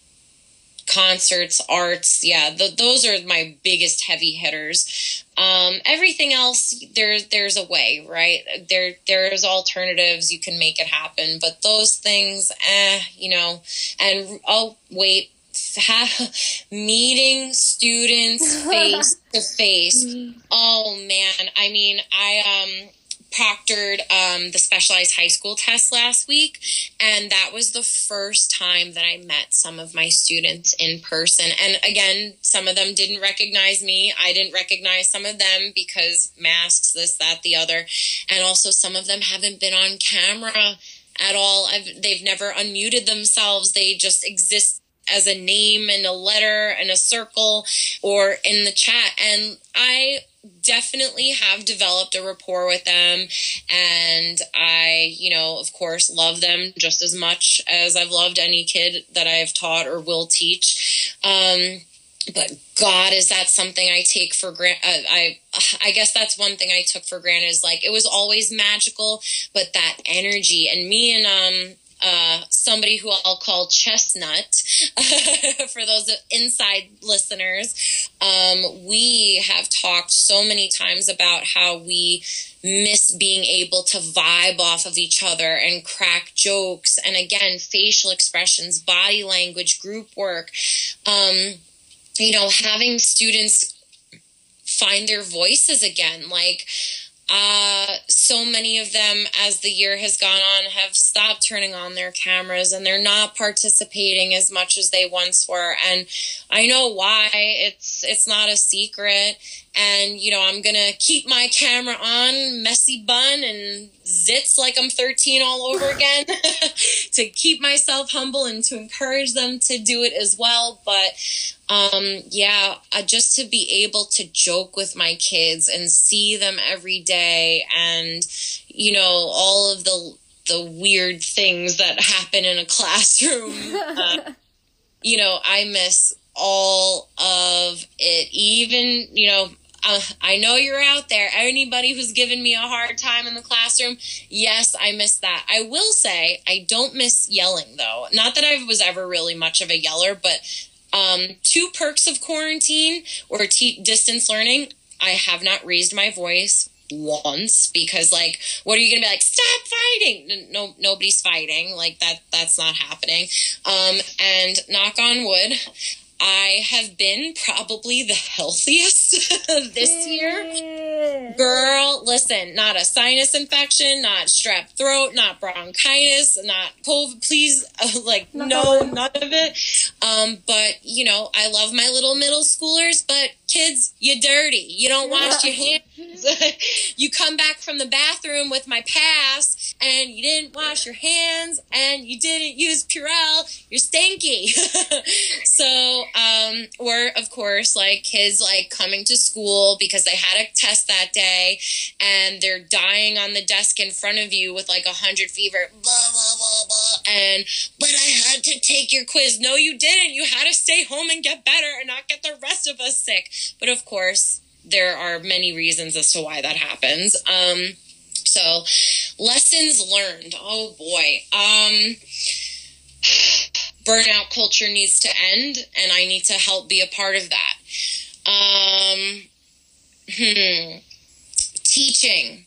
concerts, arts. Yeah, those are my biggest heavy hitters. Um, everything else, there's there's a way, right? There there's alternatives. You can make it happen, but those things, eh, you know. And oh wait, meeting students face to face. Oh man, I mean, I um proctored um, the specialized high school test last week, and that was the first time that I met some of my students in person. And again, some of them didn't recognize me. I didn't recognize some of them because masks, this, that, the other. And also, some of them haven't been on camera at all. I've, they've never unmuted themselves, they just exist as a name and a letter and a circle or in the chat. And I definitely have developed a rapport with them and I, you know, of course love them just as much as I've loved any kid that I've taught or will teach. Um, but God, is that something I take for granted? Uh, I, I guess that's one thing I took for granted is like, it was always magical, but that energy and me and, um, uh, somebody who I'll call Chestnut for those inside listeners. Um, we have talked so many times about how we miss being able to vibe off of each other and crack jokes. And again, facial expressions, body language, group work. Um, you know, having students find their voices again. Like, uh, so many of them, as the year has gone on, have stopped turning on their cameras and they're not participating as much as they once were. And I know why. It's it's not a secret. And you know, I'm gonna keep my camera on, messy bun and zits like I'm 13 all over again, to keep myself humble and to encourage them to do it as well. But um, yeah, uh, just to be able to joke with my kids and see them every day and, you know, all of the, the weird things that happen in a classroom. Uh, you know, I miss all of it. Even, you know, uh, I know you're out there. Anybody who's given me a hard time in the classroom, yes, I miss that. I will say I don't miss yelling though. Not that I was ever really much of a yeller, but um, two perks of quarantine or distance learning. I have not raised my voice. once because like what are you gonna be like stop fighting! No nobody's fighting. Like that that's not happening. Um and knock on wood I have been probably the healthiest this year. Girl, listen, not a sinus infection, not strep throat, not bronchitis, not COVID. Please, uh, like, no, none of it. Um, but, you know, I love my little middle schoolers, but kids, you're dirty. You don't wash your hands. you come back from the bathroom with my pass and you didn't wash your hands and you didn't use Purell. You're stinky. so, um, or of course, like kids like coming to school because they had a test that day and they're dying on the desk in front of you with like a hundred fever, blah, blah, blah, blah. And, but I had to take your quiz. No, you didn't. You had to stay home and get better and not get the rest of us sick. But of course, there are many reasons as to why that happens. Um, so, lessons learned. Oh boy. Um, burnout culture needs to end, and I need to help be a part of that. Um, hmm. Teaching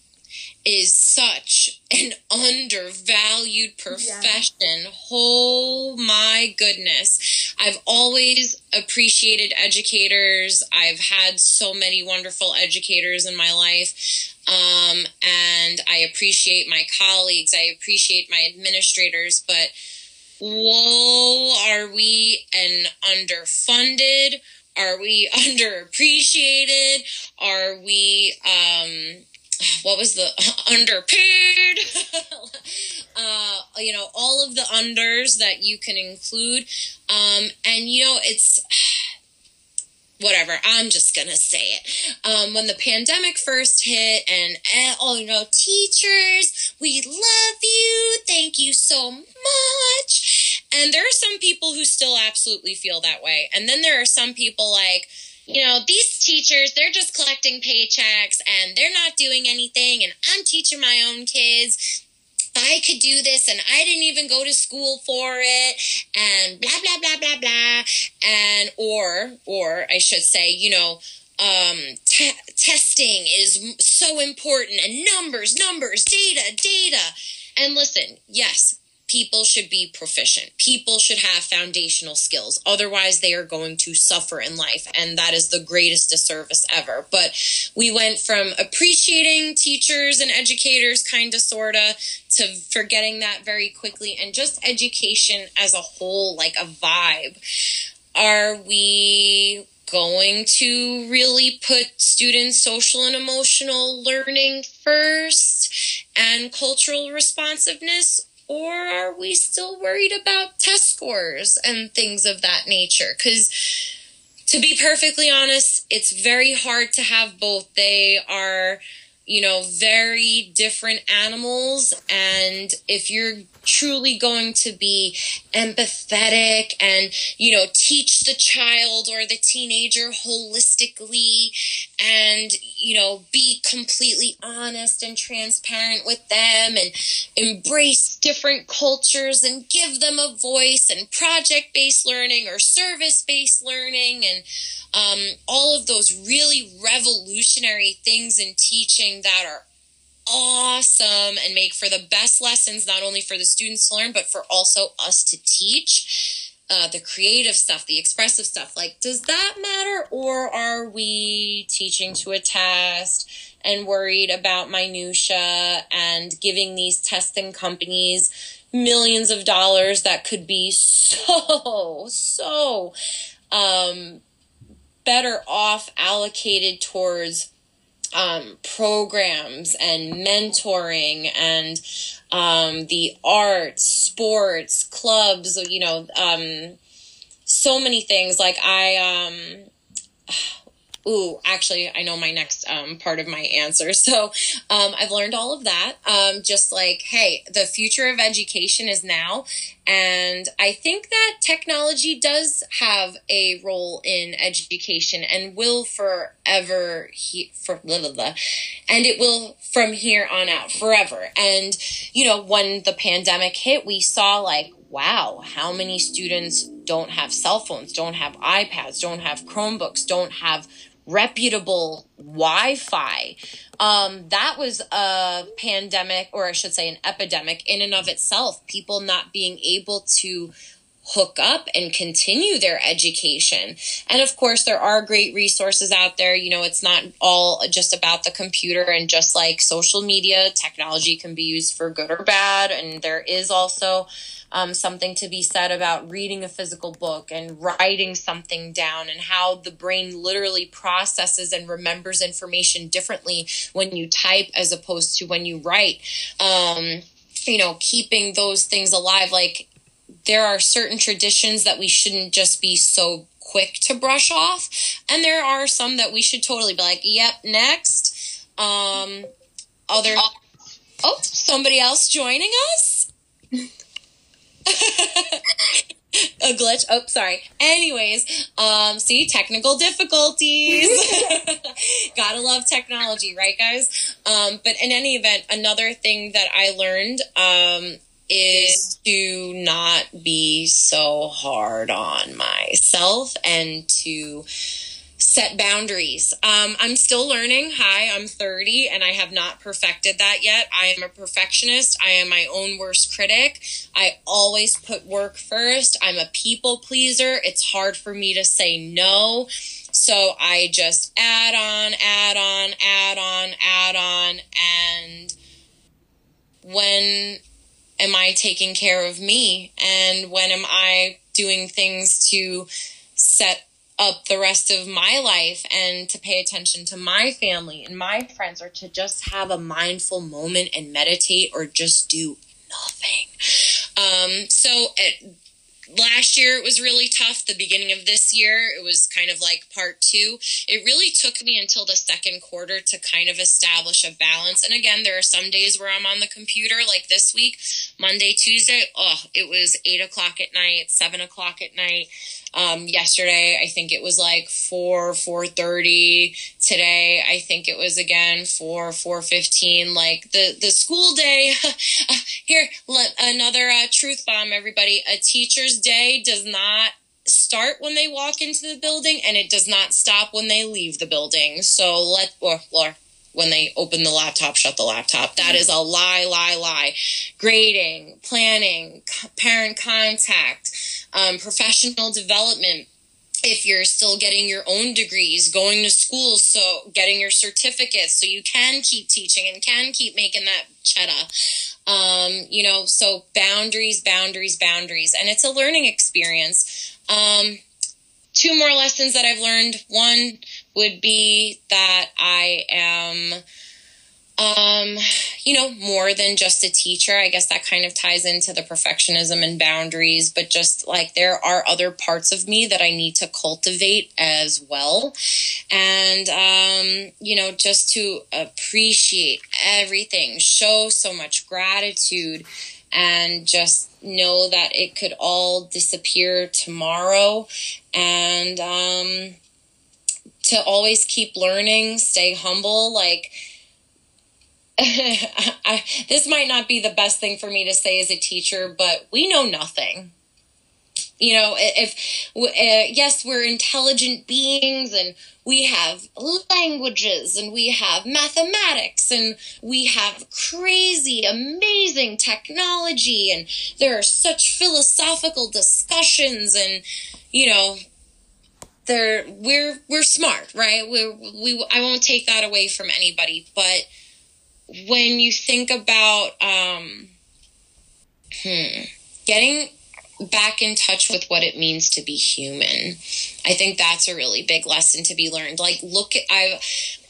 is such an undervalued profession. Yeah. Oh my goodness. I've always appreciated educators. I've had so many wonderful educators in my life. Um, and I appreciate my colleagues. I appreciate my administrators, but whoa, are we an underfunded? Are we underappreciated? Are we, um, what was the underpaid? uh, you know, all of the unders that you can include. Um, and, you know, it's whatever. I'm just gonna say it. Um, when the pandemic first hit and oh you know teachers we love you. Thank you so much. And there are some people who still absolutely feel that way. And then there are some people like you know, these teachers, they're just collecting paychecks and they're not doing anything, and I'm teaching my own kids. I could do this and I didn't even go to school for it and blah blah blah blah blah and or or I should say, you know, um, te- testing is so important and numbers, numbers, data, data. And listen, yes, people should be proficient. People should have foundational skills. Otherwise, they are going to suffer in life. And that is the greatest disservice ever. But we went from appreciating teachers and educators, kind of, sort of, to forgetting that very quickly. And just education as a whole, like a vibe. Are we going to really put students' social and emotional learning first and cultural responsiveness? Or are we still worried about test scores and things of that nature? Because to be perfectly honest, it's very hard to have both. They are you know, very different animals. And if you're truly going to be empathetic and, you know, teach the child or the teenager holistically and, you know, be completely honest and transparent with them and embrace different cultures and give them a voice and project based learning or service based learning and, um, all of those really revolutionary things in teaching that are awesome and make for the best lessons, not only for the students to learn, but for also us to teach. Uh, the creative stuff, the expressive stuff. Like, does that matter? Or are we teaching to a test and worried about minutia and giving these testing companies millions of dollars that could be so, so um, better off allocated towards um, programs and mentoring and um, the arts, sports, clubs, you know, um, so many things. Like I, um, Ooh, actually, I know my next um, part of my answer. So um, I've learned all of that. Um, just like, hey, the future of education is now. And I think that technology does have a role in education and will forever, he, for blah, blah, blah, and it will from here on out forever. And, you know, when the pandemic hit, we saw like, wow, how many students don't have cell phones, don't have iPads, don't have Chromebooks, don't have reputable Wi-Fi. Um, that was a pandemic, or I should say, an epidemic in and of itself. People not being able to hook up and continue their education. And of course, there are great resources out there. You know, it's not all just about the computer and just like social media, technology can be used for good or bad. And there is also um, something to be said about reading a physical book and writing something down and how the brain literally processes and remembers information differently when you type as opposed to when you write. Um, you know, keeping those things alive. Like there are certain traditions that we shouldn't just be so quick to brush off. And there are some that we should totally be like, yep, next. Um, other, oh, somebody else joining us? a glitch. Oh, sorry. Anyways, um, see, technical difficulties. Gotta love technology, right, guys? Um, but in any event, another thing that I learned, um, is to not be so hard on myself and to set boundaries. Um, I'm still learning. Hi, I'm 30 and I have not perfected that yet. I am a perfectionist. I am my own worst critic. I always put work first. I'm a people pleaser. It's hard for me to say no. So I just add on, add on, add on, add on. And when am I taking care of me? And when am I doing things to set up the rest of my life and to pay attention to my family and my friends or to just have a mindful moment and meditate or just do nothing. Um, so it, last year it was really tough. The beginning of this year, it was kind of like part two. It really took me until the second quarter to kind of establish a balance. And again, there are some days where I'm on the computer, like this week, Monday, Tuesday. Oh, it was eight o'clock at night, seven o'clock at night. Um, yesterday, I think it was like four, four thirty. Today, I think it was again four, four fifteen. Like the the school day. here, another uh, truth bomb, everybody. A teacher's day does not start when they walk into the building, and it does not stop when they leave the building. So let or or when they open the laptop, shut the laptop. That is a lie, lie, lie. Grading, planning, parent contact, um, professional development. If you're still getting your own degrees, going to school, so getting your certificates, so you can keep teaching and can keep making that cheddar. Um, you know, so boundaries, boundaries, boundaries, and it's a learning experience. Um, two more lessons that I've learned. One would be that I am um, you know, more than just a teacher. I guess that kind of ties into the perfectionism and boundaries, but just like there are other parts of me that I need to cultivate as well. And, um, you know, just to appreciate everything, show so much gratitude, and just know that it could all disappear tomorrow. And, um, to always keep learning, stay humble, like, I, this might not be the best thing for me to say as a teacher, but we know nothing. You know, if uh, yes, we're intelligent beings and we have languages and we have mathematics and we have crazy, amazing technology and there are such philosophical discussions and, you know, they're, we're, we're smart, right? we we, I won't take that away from anybody, but when you think about um, hmm, getting back in touch with what it means to be human, I think that's a really big lesson to be learned. Like, look, I.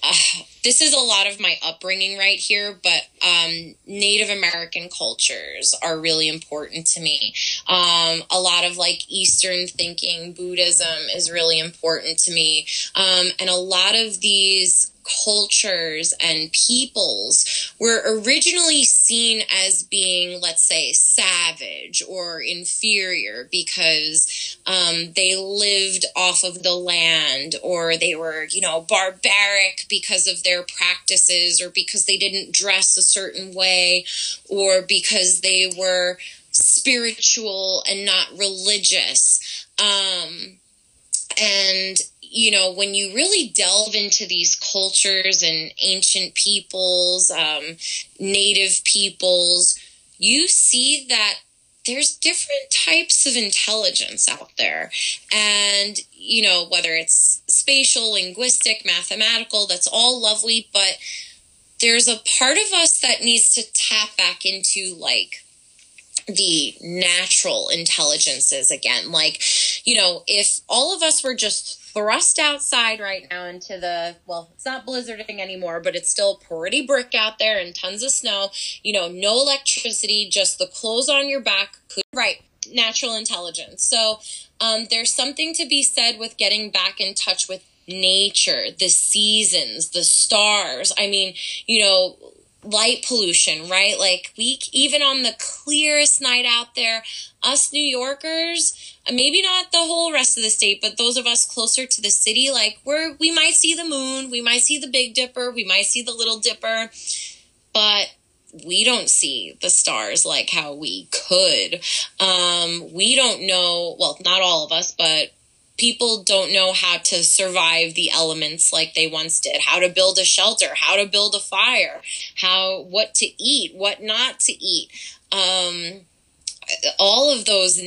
Uh, this is a lot of my upbringing right here, but um, Native American cultures are really important to me. Um, a lot of like Eastern thinking, Buddhism is really important to me. Um, and a lot of these cultures and peoples were originally seen as being, let's say, savage or inferior because um, they lived off of the land or they were, you know, barbaric because of their practices or because they didn't dress a certain way or because they were spiritual and not religious. Um, and you know, when you really delve into these cultures and ancient peoples, um, native peoples, you see that there's different types of intelligence out there. And, you know, whether it's spatial, linguistic, mathematical, that's all lovely, but there's a part of us that needs to tap back into like the natural intelligences again. Like, you know, if all of us were just thrust outside right now into the well it's not blizzarding anymore but it's still pretty brick out there and tons of snow. You know no electricity just the clothes on your back. Right. Natural intelligence. So um, there's something to be said with getting back in touch with nature the seasons the stars. I mean you know light pollution, right? Like we even on the clearest night out there, us New Yorkers, maybe not the whole rest of the state, but those of us closer to the city, like we're we might see the moon, we might see the Big Dipper, we might see the Little Dipper, but we don't see the stars like how we could. Um, we don't know, well, not all of us, but people don't know how to survive the elements like they once did. How to build a shelter how to build a fire how what to eat what not to eat. Um, all of those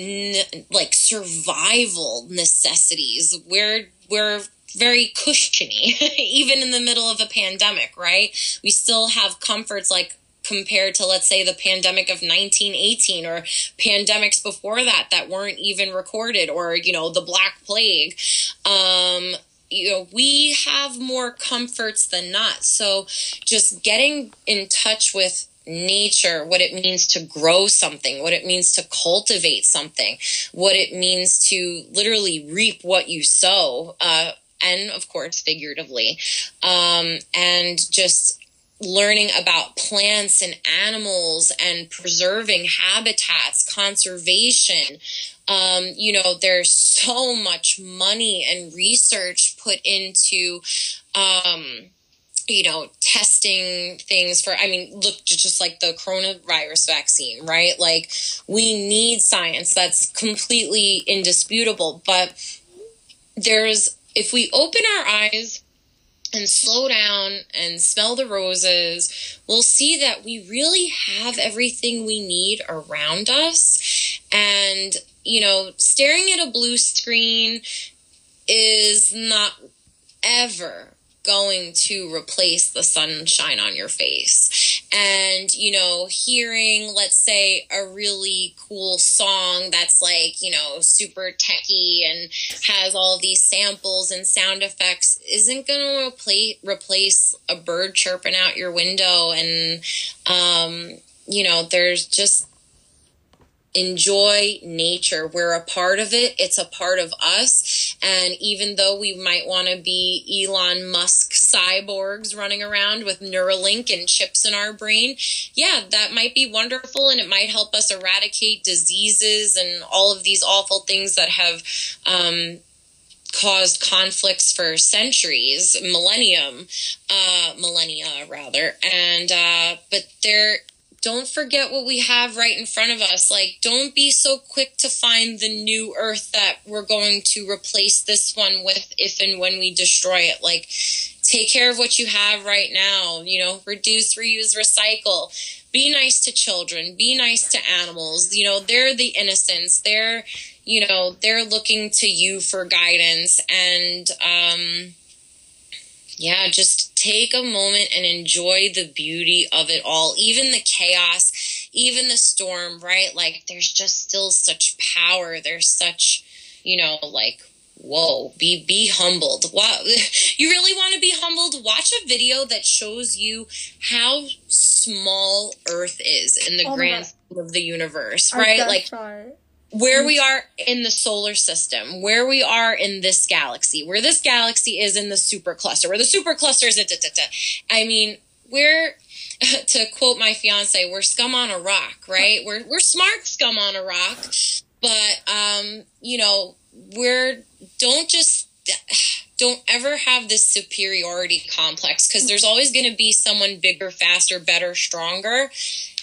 like survival necessities. We're we're very cushiony even in the middle of a pandemic right? We still have comforts like compared to let's say the pandemic of 1918 or pandemics before that that weren't even recorded or you know the black plague. Um you know we have more comforts than not. So just getting in touch with nature, what it means to grow something, what it means to cultivate something, what it means to literally reap what you sow, uh, and of course, figuratively, um, and just learning about plants and animals and preserving habitats, conservation. Um, you know, there's so much money and research put into, um, you know, testing things for, I mean, look, just like the coronavirus vaccine, right? Like, we need science. That's completely indisputable. But there's, if we open our eyes and slow down and smell the roses, we'll see that we really have everything we need around us. And, you know, staring at a blue screen is not ever going to replace the sunshine on your face. And, you know, hearing, let's say, a really cool song that's like, you know, super techy and has all these samples and sound effects isn't going to replace, replace a bird chirping out your window. And, um, you know, there's just enjoy nature. We're a part of it. It's a part of us. And even though we might want to be Elon Musk cyborgs running around with Neuralink and chips in our brain, yeah, that might be wonderful and it might help us eradicate diseases and all of these awful things that have, um, caused conflicts for centuries, millennium, uh, millennia rather, and uh, but there don't forget what we have right in front of us. Like, don't be so quick to find the new earth that we're going to replace this one with if and when we destroy it. Like, take care of what you have right now. You know, reduce, reuse, recycle. Be nice to children. Be nice to animals. You know, they're the innocents. They're, you know, they're looking to you for guidance. And, um, yeah, just take a moment and enjoy the beauty of it all, even the chaos, even the storm, right? Like, there's just still such power. There's such, you know, like, whoa, be be humbled. Wow, you really want to be humbled? Watch a video that shows you how small Earth is in the oh grand of the universe, right? Like, right where we are in the solar system, where we are in this galaxy, where this galaxy is in the supercluster, where the supercluster is. Da, da, da. I mean, we're to quote my fiance, we're scum on a rock, right? We're we're smart scum on a rock, but um, you know, we're don't just don't ever have this superiority complex because there's always going to be someone bigger, faster, better, stronger,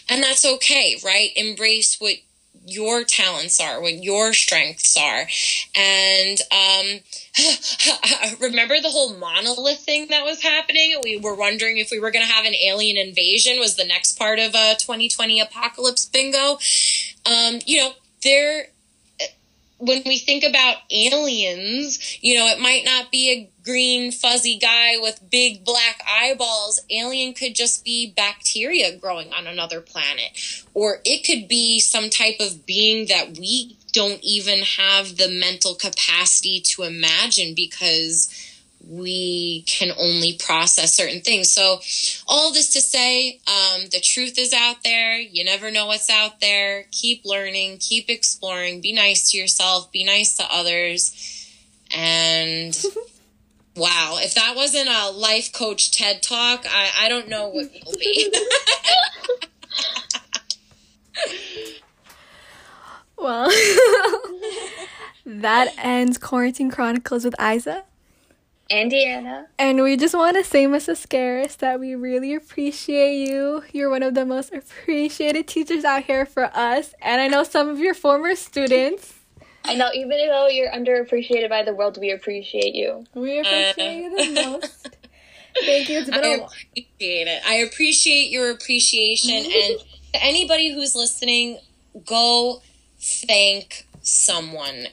and that's okay, right? Embrace what your talents are, what your strengths are. And um, remember the whole monolith thing that was happening? We were wondering if we were going to have an alien invasion, was the next part of a 2020 apocalypse bingo. Um, you know, there when we think about aliens, you know, it might not be a green fuzzy guy with big black eyeballs. Alien could just be bacteria growing on another planet. Or it could be some type of being that we don't even have the mental capacity to imagine because we can only process certain things. So, all this to say, um, the truth is out there. You never know what's out there. Keep learning, keep exploring, be nice to yourself, be nice to others. And wow, if that wasn't a life coach TED talk, I, I don't know what will be. well, that ends Quarantine Chronicles with Aiza. Indiana. And we just want to say, Mrs. Laskaris, that we really appreciate you. You're one of the most appreciated teachers out here for us. And I know some of your former students. I know, even though you're underappreciated by the world, we appreciate you. We appreciate uh, you the most. Thank you. it's been i appreciate it. I appreciate your appreciation. and to anybody who's listening, go thank someone.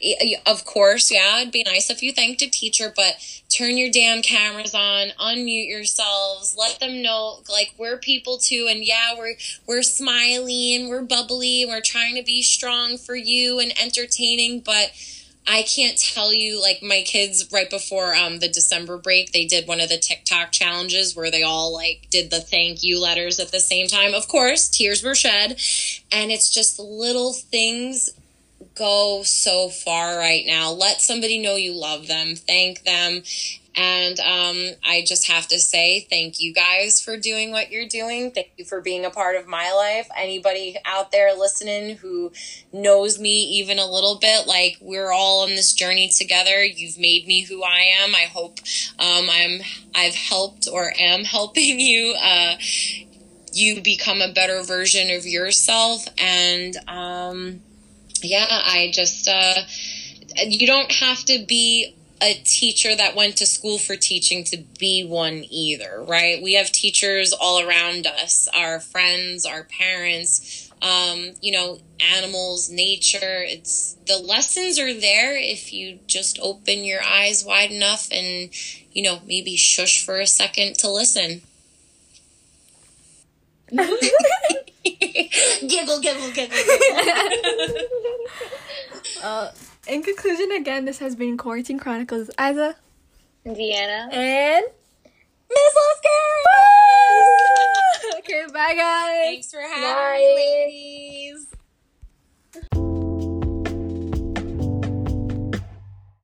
Of course, yeah, it'd be nice if you thanked a teacher, but turn your damn cameras on, unmute yourselves, let them know like we're people too and yeah, we're we're smiley and we're bubbly we're trying to be strong for you and entertaining, but I can't tell you like my kids right before um the December break, they did one of the TikTok challenges where they all like did the thank you letters at the same time. Of course, tears were shed, and it's just little things go so far right now. Let somebody know you love them, thank them. And um, I just have to say thank you guys for doing what you're doing. Thank you for being a part of my life. Anybody out there listening who knows me even a little bit, like we're all on this journey together. You've made me who I am. I hope um, I'm I've helped or am helping you. Uh, you become a better version of yourself and um, yeah, I just, uh, you don't have to be a teacher that went to school for teaching to be one either, right? We have teachers all around us, our friends, our parents, um, you know, animals, nature. It's the lessons are there if you just open your eyes wide enough and, you know, maybe shush for a second to listen. giggle, giggle, giggle. giggle. uh, in conclusion, again, this has been Quarantine Chronicles. Aiza, Deeana, and Miss Laskaris. okay, bye guys. Thanks for having bye. me, ladies.